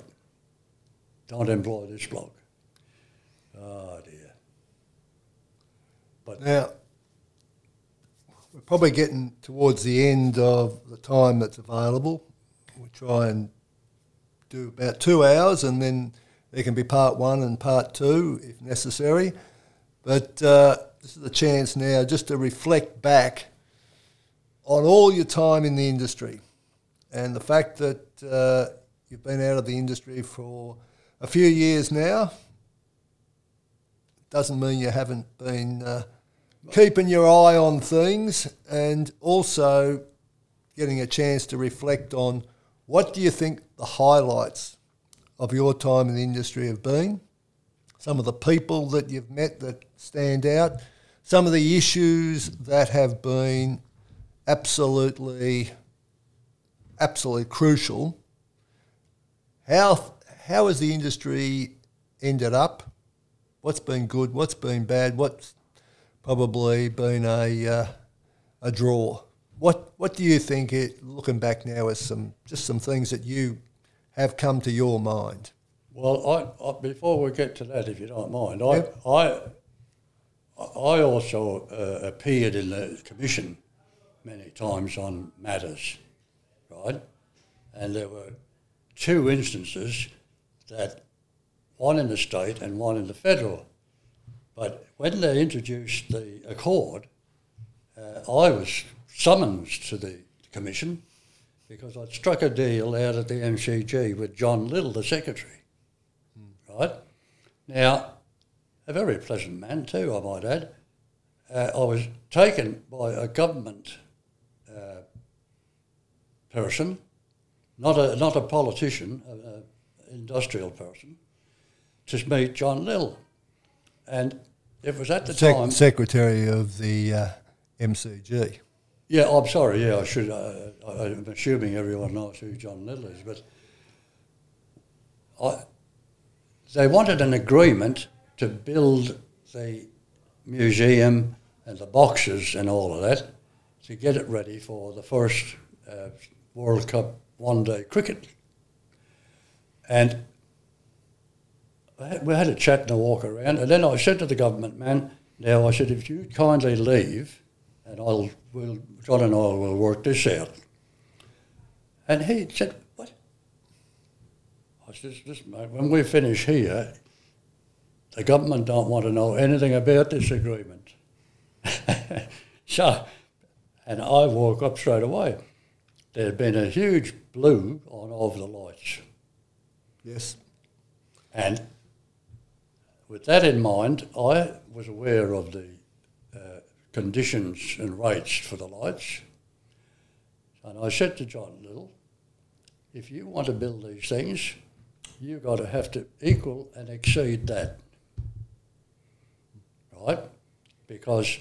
Don't employ this bloke. Oh dear. But now we're probably getting towards the end of the time that's available. We try and do about two hours, and then there can be part one and part two if necessary. But uh, this is a chance now just to reflect back on all your time in the industry and the fact that uh, you've been out of the industry for a few years now doesn't mean you haven't been uh, keeping your eye on things and also getting a chance to reflect on what do you think the highlights of your time in the industry have been, some of the people that you've met that stand out, some of the issues that have been absolutely, absolutely crucial. How how has the industry ended up? What's been good? What's been bad? What's probably been a uh, a draw? What What do you think? It, looking back now, is some just some things that you have come to your mind. Well, I, I, before we get to that, if you don't mind, I, yep. I I also uh, appeared in the commission many times on matters, right? And there were two instances that one in the state and one in the federal. But when they introduced the accord, uh, I was summoned to the commission because I'd struck a deal out at the MCG with John Lill, the secretary. Mm. Right? Now, a very pleasant man too, I might add. Uh, I was taken by a government uh, person, not a not a politician, an industrial person, to meet John Lill, and it was at the Sec- time secretary of the uh, MCG. Yeah, I'm sorry. Yeah, I should. Uh, I'm assuming everyone knows who John Lill is, but I, they wanted an agreement to build the museum and the boxes and all of that to get it ready for the first uh, World Cup one day cricket. And we had a chat and a walk around, and then I said to the government man, now I said, if you kindly leave, and I'll, we'll, John and I will work this out. And he said, what? I said, listen, mate, when we finish here, the government don't want to know anything about this agreement. so, and I woke up straight away. There had been a huge blue on over the lights. Yes. And with that in mind, I was aware of the uh, conditions and rates for the lights. And I said to John Lill, if you want to build these things, you've got to have to equal and exceed that right? Because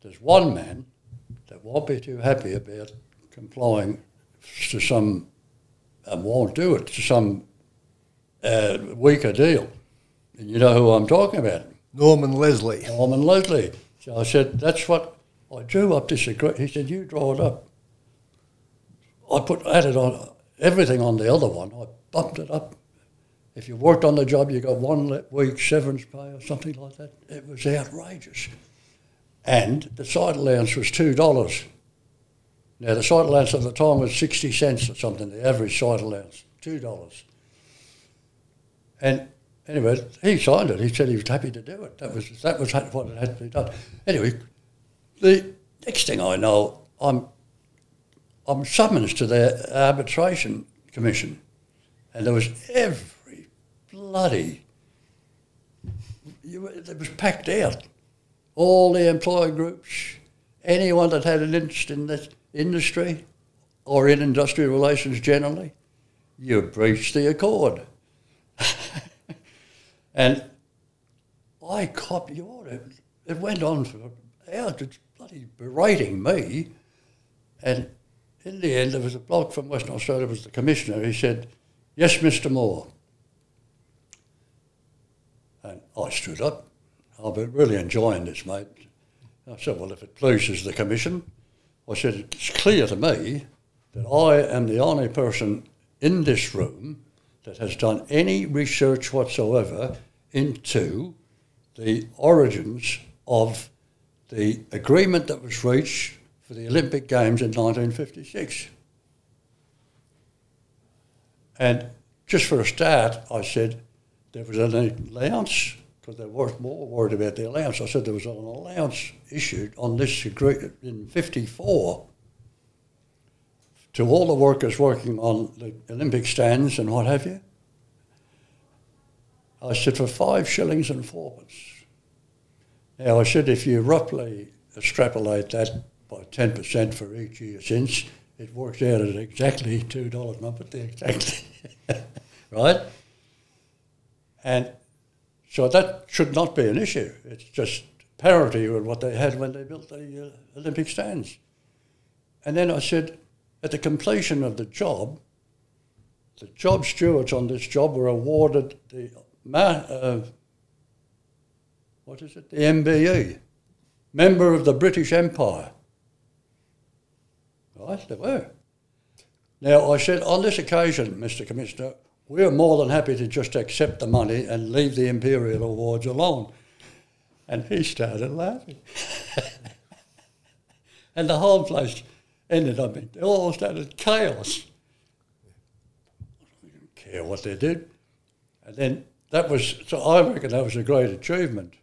there's one man that won't be too happy about complying to some, and won't do it to some uh, weaker deal. And you know who I'm talking about? Norman Leslie. Norman Leslie. So I said, that's what I drew up this agreement. He said, you draw it up. I put added on everything on the other one. I bumped it up if you worked on the job, you got one week severance pay or something like that. It was outrageous. And the site allowance was $2. Now, the site allowance at the time was 60 cents or something, the average site allowance, $2. And anyway, he signed it. He said he was happy to do it. That was, that was what had to be done. Anyway, the next thing I know, I'm, I'm summoned to the arbitration commission. And there was every bloody, you, it was packed out. All the employer groups, anyone that had an interest in this industry or in industrial relations generally, you breached the accord. and I copied it. It went on for hours, it's bloody berating me. And in the end, there was a bloke from Western Australia, was the commissioner. He said, Yes, Mr. Moore. And I stood up. I've been really enjoying this, mate. I said, well, if it pleases the commission, I said, it's clear to me that I am the only person in this room that has done any research whatsoever into the origins of the agreement that was reached for the Olympic Games in 1956. And just for a start, I said, there was an allowance because they were more worried about the allowance. I said there was an allowance issued on this agreement in 54 to all the workers working on the Olympic stands and what have you. I said for five shillings and fourpence. Now I said if you roughly extrapolate that by 10% for each year since, it works out at exactly $2, not but exactly, right? And so that should not be an issue. It's just parity with what they had when they built the uh, Olympic stands. And then I said, at the completion of the job, the job stewards on this job were awarded the, uh, what is it, the MBE, member of the British Empire. Right, they were. Now, I said, on this occasion, Mr. Commissioner, we are more than happy to just accept the money and leave the Imperial Awards alone. And he started laughing. and the whole place ended up in, all started chaos. I didn't care what they did. And then that was, so I reckon that was a great achievement,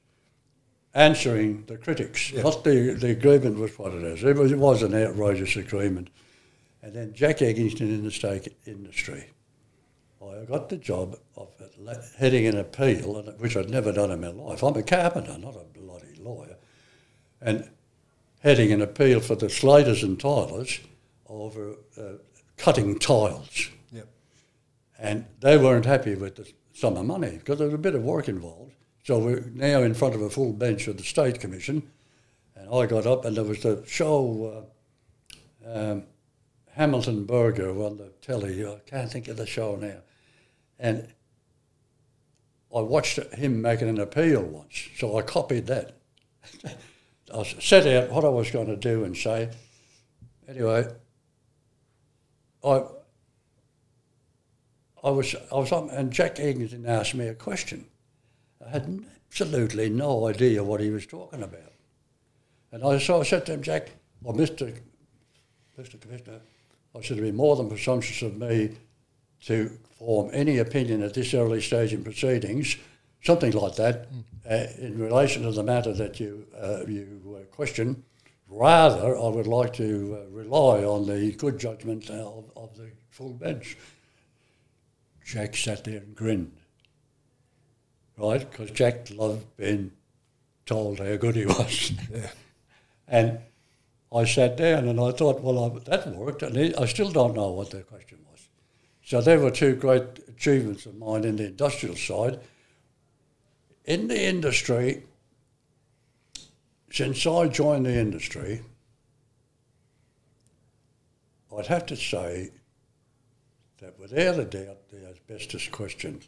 answering the critics. Yeah. Not the, the agreement was what it is. It was, it was an outrageous agreement. And then Jack Eggingston in the steak industry. I got the job of heading an appeal, which I'd never done in my life. I'm a carpenter, not a bloody lawyer. And heading an appeal for the slaters and tilers over uh, cutting tiles. Yep. And they weren't happy with the sum of money because there was a bit of work involved. So we're now in front of a full bench of the State Commission. And I got up and there was the show, uh, um, Hamilton Burger on the telly. I can't think of the show now. And I watched him making an appeal once, so I copied that. I set out what I was going to do and say. Anyway, I I was I was on, and Jack Eggingston asked me a question. I had absolutely no idea what he was talking about, and I so I said to him, Jack, or Mister Mister Commissioner, I it'd be more than presumptuous of me to form any opinion at this early stage in proceedings, something like that, uh, in relation to the matter that you uh, you uh, question. Rather, I would like to uh, rely on the good judgment of, of the full bench. Jack sat there and grinned, right? Because Jack loved being told how good he was. Yeah. And I sat down and I thought, well, I, that worked. And he, I still don't know what the question was. So there were two great achievements of mine in the industrial side. In the industry, since I joined the industry, I'd have to say that without a doubt, the asbestos question,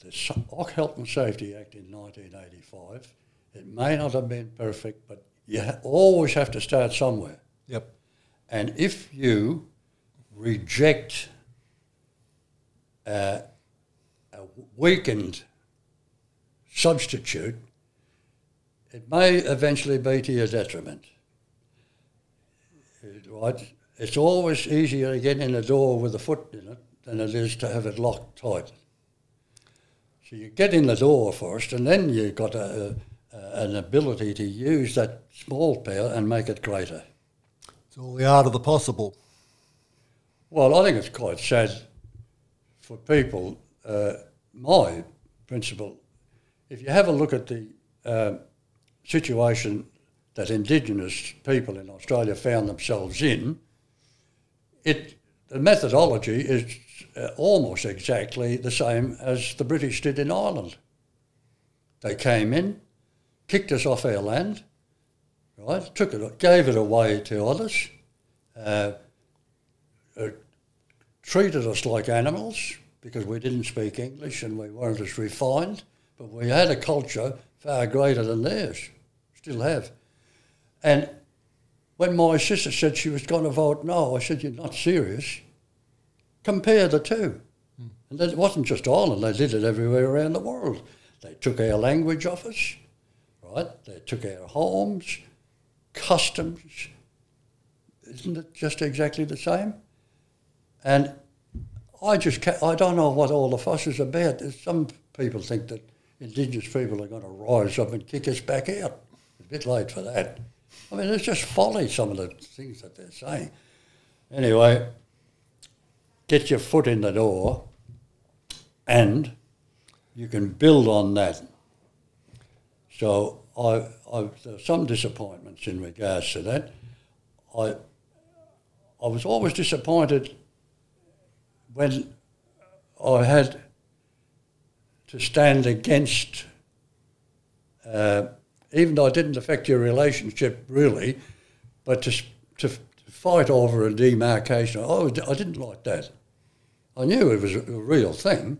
the Ock Health and Safety Act in 1985, it may not have been perfect, but you ha- always have to start somewhere. Yep. And if you reject uh, weakened substitute, it may eventually be to your detriment. Right? It's always easier to get in a door with a foot in it than it is to have it locked tight. So you get in the door first, and then you've got a, a, an ability to use that small power and make it greater. It's all the art of the possible. Well, I think it's quite sad for people. Uh, my principle, if you have a look at the uh, situation that Indigenous people in Australia found themselves in, it the methodology is uh, almost exactly the same as the British did in Ireland. They came in, kicked us off our land, right? Took it, gave it away to others. Uh, uh, treated us like animals because we didn't speak English and we weren't as refined, but we had a culture far greater than theirs, still have. And when my sister said she was going to vote no, I said, You're not serious. Compare the two. Hmm. And that- it wasn't just Ireland, they did it everywhere around the world. They took our language off us, right? They took our homes, customs. Isn't it just exactly the same? And I just ca I don't know what all the fuss is about. Some people think that Indigenous people are going to rise up and kick us back out. It's a bit late for that. I mean, it's just folly, some of the things that they're saying. Anyway, get your foot in the door and you can build on that. So I, I, there some disappointments in regards to that. I, I was always disappointed when I had to stand against, uh, even though it didn't affect your relationship really, but to, to, to fight over a demarcation. I, was- I didn't like that. I knew it was a, a real thing.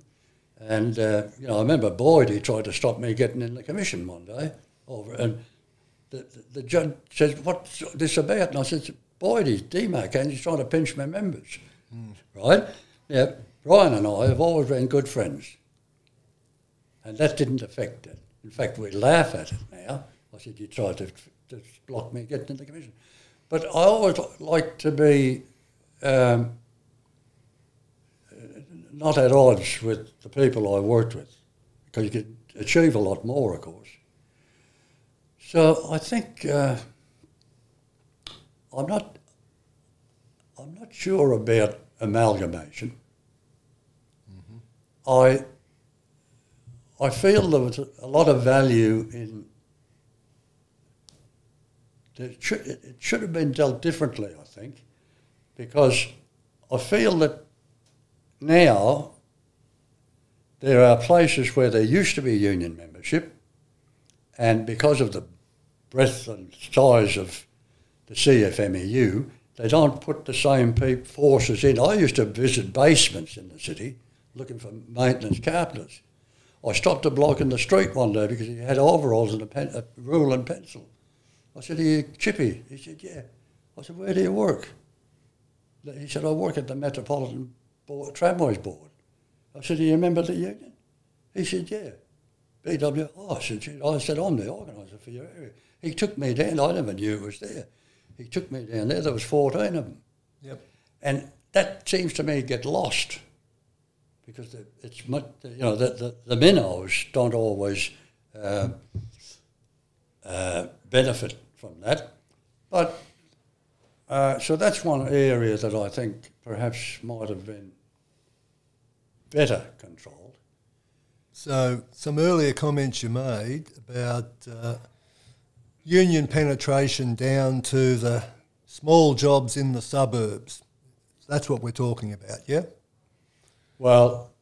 And, uh, you know, I remember Boyd, he tried to stop me getting in the commission one day. Over, and the, the, the judge says, what's this about? And I said, Boyd, he's demarcating, he's trying to pinch my members. Right? Yeah, Brian and I have always been good friends. And that didn't affect it. In fact, we laugh at it now. I said, you tried to, to block me getting into the commission. But I always like to be um, not at odds with the people I worked with, because you could achieve a lot more, of course. So I think uh, I'm not I'm not sure about amalgamation. I I feel there was a, a lot of value in. It should, it should have been dealt differently, I think, because I feel that now there are places where there used to be union membership, and because of the breadth and size of the CFMEU, they don't put the same forces in. I used to visit basements in the city looking for maintenance carpenters. I stopped a bloke in the street one day because he had overalls and a, pen, a rule and pencil. I said, Are you Chippy? He said, Yeah. I said, Where do you work? He said, I work at the Metropolitan board, Tramways Board. I said, Do you remember the union? He said, Yeah. BW. Oh, I said, I said, I'm the organiser for your area. He took me down. I never knew it was there. He took me down there. There was 14 of them. Yep. And that seems to me get lost because it's much, you know, the, the, the minnows don't always uh, uh, benefit from that. But uh, so that's one area that I think perhaps might have been better controlled. So, some earlier comments you made about uh, union penetration down to the small jobs in the suburbs. That's what we're talking about, yeah? Well,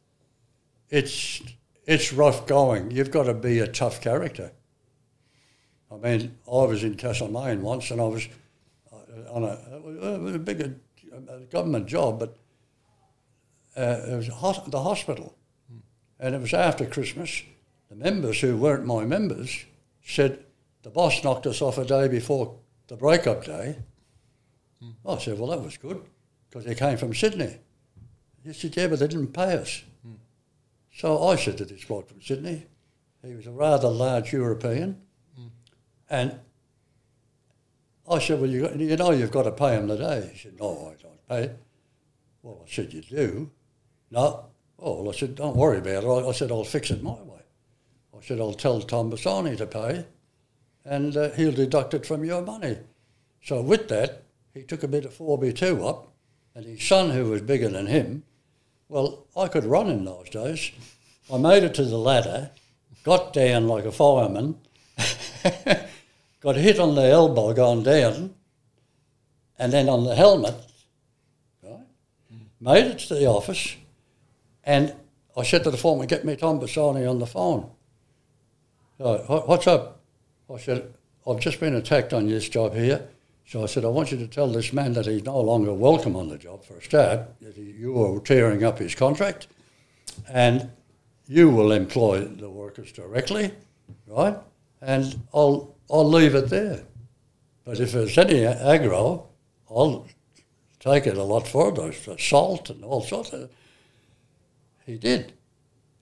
it's it's rough going. You've got to be a tough character. I mean, I was in Castlemaine once, and I was uh, on a, a bigger government job, but uh, it was the hospital, and it was after Christmas. The members who weren't my members said the boss knocked us off a day before the breakup day. Mm. I said, well, that was good because they came from Sydney. He said, yeah, but they didn't pay us. Mm. So I said to this bloke from Sydney, he was a rather large European, mm. and I said, well, you, got, you know you've got to pay him today. He said, no, I don't pay. Well, I said, you do? No. Oh, well, I said, don't worry about it. I, I said, I'll fix it my way. I said, I'll tell Tom Bassani to pay, and uh, he'll deduct it from your money. So with that, he took a bit of 4B2 up, and his son, who was bigger than him, well, I could run in those days. I made it to the ladder, got down like a fireman, got hit on the elbow going down, and then on the helmet, right? Made it to the office, and I said to the foreman, get me Tom Bassani on the phone. what's up? I said, I've just been attacked on this job here. So I said, I want you to tell this man that he's no longer welcome on the job for a start. You are tearing up his contract and you will employ the workers directly, right? And I'll, I'll leave it there. But if there's any aggro, I'll take it a lot further, assault and all sorts of He did.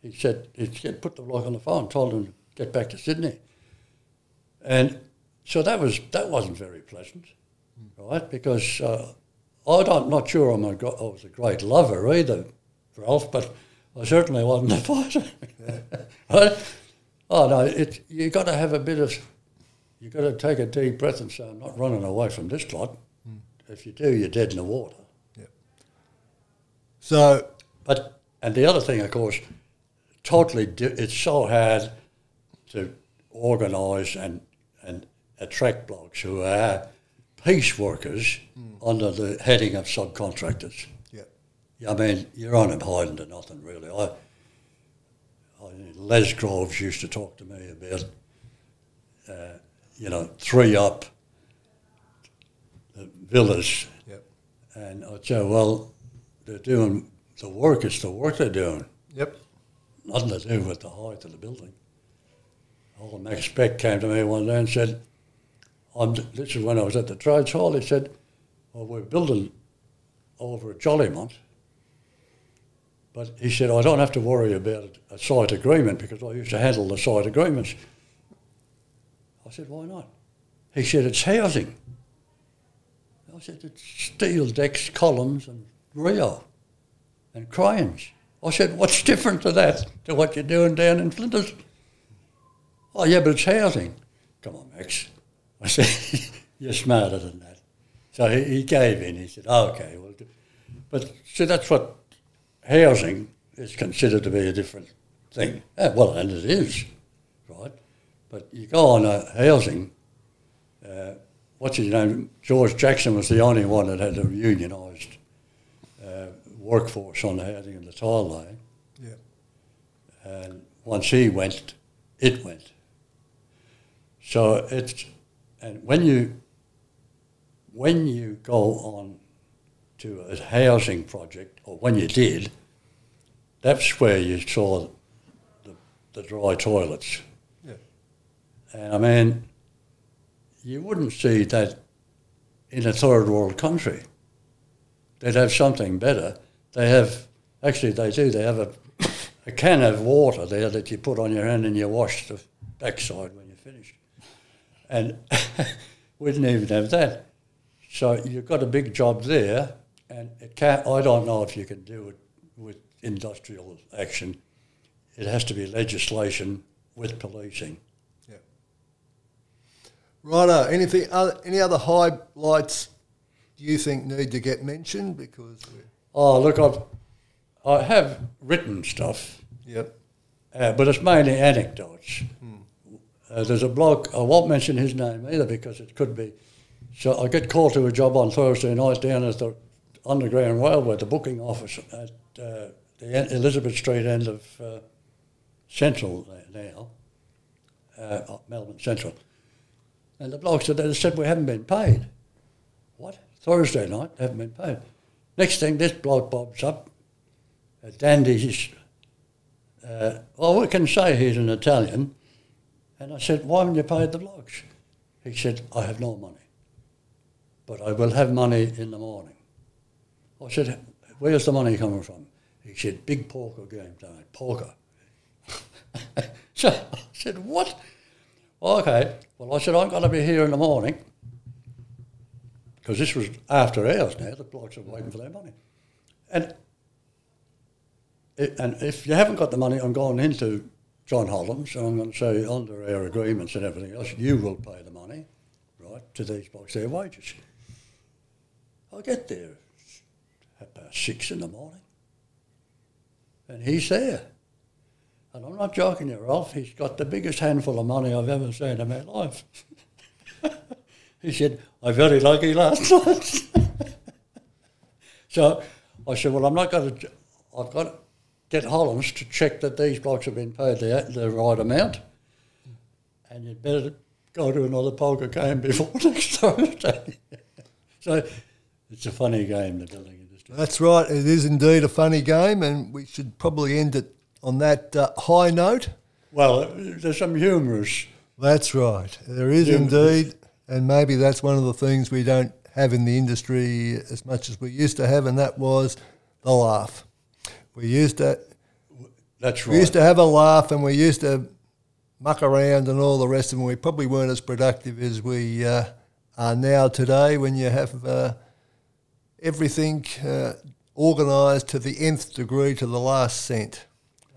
He said, he said, put the bloke on the phone, told him to get back to Sydney. And so that was that wasn't very pleasant, right? Because uh, I'm not sure I'm a, I was a great lover either, Ralph, but I certainly wasn't a fighter. right? Oh no, it you got to have a bit of you got to take a deep breath and say, I'm not running away from this lot. Mm. If you do, you're dead in the water. Yeah. So, but and the other thing, of course, totally, di- it's so hard to organise and attract blokes who are piece workers mm. under the heading of subcontractors. Yeah. I mean, you're on them hiding to nothing, really. I, I Les Groves used to talk to me about, uh, you know, three up the villas. Yep. And I'd say, well, they're doing the work, it's the work they're doing. Yep. Nothing to do with the height of the building old Max Beck came to me one day and said, I'm, this is when I was at the Trades Hall, he said, well, we're building over at Jolimont But he said, I don't have to worry about a site agreement because I used to handle the site agreements. I said, why not? He said, it's housing. I said, it's steel decks, columns, and reo, and cranes. I said, what's different to that, to what you're doing down in Flinders? Oh, yeah, but it's housing. Come on, Max. I said, you're smarter than that. So he, he gave in. He said, oh, okay, well, but see, that's what housing is considered to be a different thing. Yeah, well, and it is, right? But you go on a housing, uh, what's his name? George Jackson was the only one that had a unionised uh, workforce on the housing in the tile laying. Yeah. And once he went, it went. So it's, and when you, when you go on to a housing project, or when you did, that's where you saw the, the dry toilets. Yeah. And I mean, you wouldn't see that in a third world country. They'd have something better. They have, actually, they do, they have a, a can of water there that you put on your hand and you wash the backside when you're finished. And we didn't even have that. So you've got a big job there, and it can't, I don't know if you can do it with industrial action. It has to be legislation with policing. Yeah. Righto. Anything? Other, any other highlights do you think need to get mentioned? Because we're, Oh, look, I've, I have written stuff, yep. uh, but it's mainly anecdotes. Uh, there's a bloke, I won't mention his name either because it could be. So I get called to a job on Thursday night down at the Underground Railway, the booking office at uh, the Elizabeth Street end of uh, Central now, uh, Melbourne Central. And the bloke said, they said we haven't been paid. What? Thursday night, haven't been paid. Next thing, this bloke bobs up, a dandy's, uh, well, we can say he's an Italian. And I said, why haven't you paid the blokes? He said, I have no money, but I will have money in the morning. I said, where's the money coming from? He said, big poker game tonight, poker. so I said, what? Okay, well, I said, I'm going to be here in the morning because this was after hours now. The blokes are waiting for their money. And, it, and if you haven't got the money, I'm going into John Holland's and I'm going to say, under our agreements and everything else, you will pay the money, right, to these blokes, their wages. I get there at about six in the morning and he's there. And I'm not joking you, Ralph. He's got the biggest handful of money I've ever seen in my life. he said, I'm very lucky last night. so I said, well, I'm not going to, I've got get Holland's to check that these blocks have been paid the, the right amount. And you'd better go to another poker game before next Thursday. so it's a funny game, the building industry. That's right. It is indeed a funny game, and we should probably end it on that uh, high note. Well, there's some humorous. That's right. There is Yeah. indeed, and maybe that's one of the things we don't have in the industry as much as we used to have, and that was the laugh. We used to That's we used to have a laugh, and we used to muck around and all the rest of them. We probably weren't as productive as we uh, are now today. When you have uh, everything uh, organised to the nth degree to the last cent.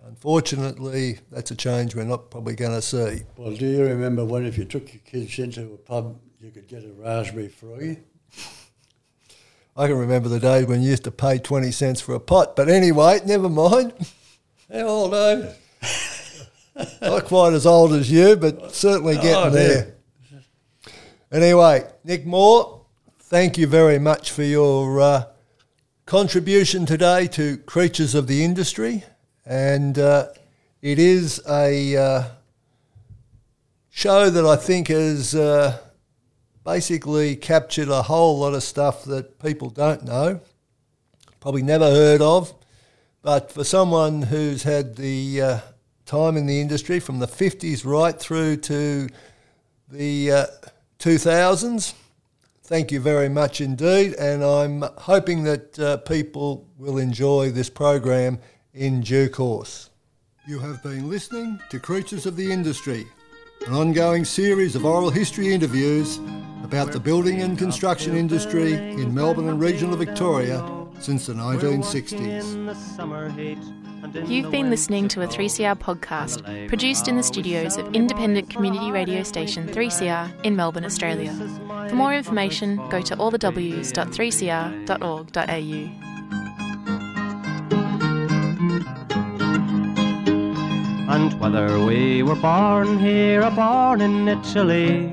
Unfortunately, that's a change we're not probably going to see. Well, do you remember when if you took your kids into a pub, you could get a raspberry free? I can remember the days when you used to pay 20 cents for a pot, but anyway, never mind. How old are you? Not quite as old as you, but certainly getting Oh, there. Anyway, Nick Moore, thank you very much for your uh, contribution today to Creatures of the Industry. And uh, it is a uh, show that I think has uh, basically captured a whole lot of stuff that people don't know, probably never heard of. But for someone who's had the uh, time in the industry from the 50s right through to the uh, 2000s, thank you very much indeed. And I'm hoping that uh, people will enjoy this program in due course. You have been listening to Creatures of the Industry, an ongoing series of oral history interviews about the building and construction industry in Melbourne and regional Victoria since the 1960s. You've been listening to a 3CR podcast produced in the studios of independent community radio station 3CR in Melbourne, Australia. For more information, go to allthews.3cr.org.au. And whether we were born here or born in Italy,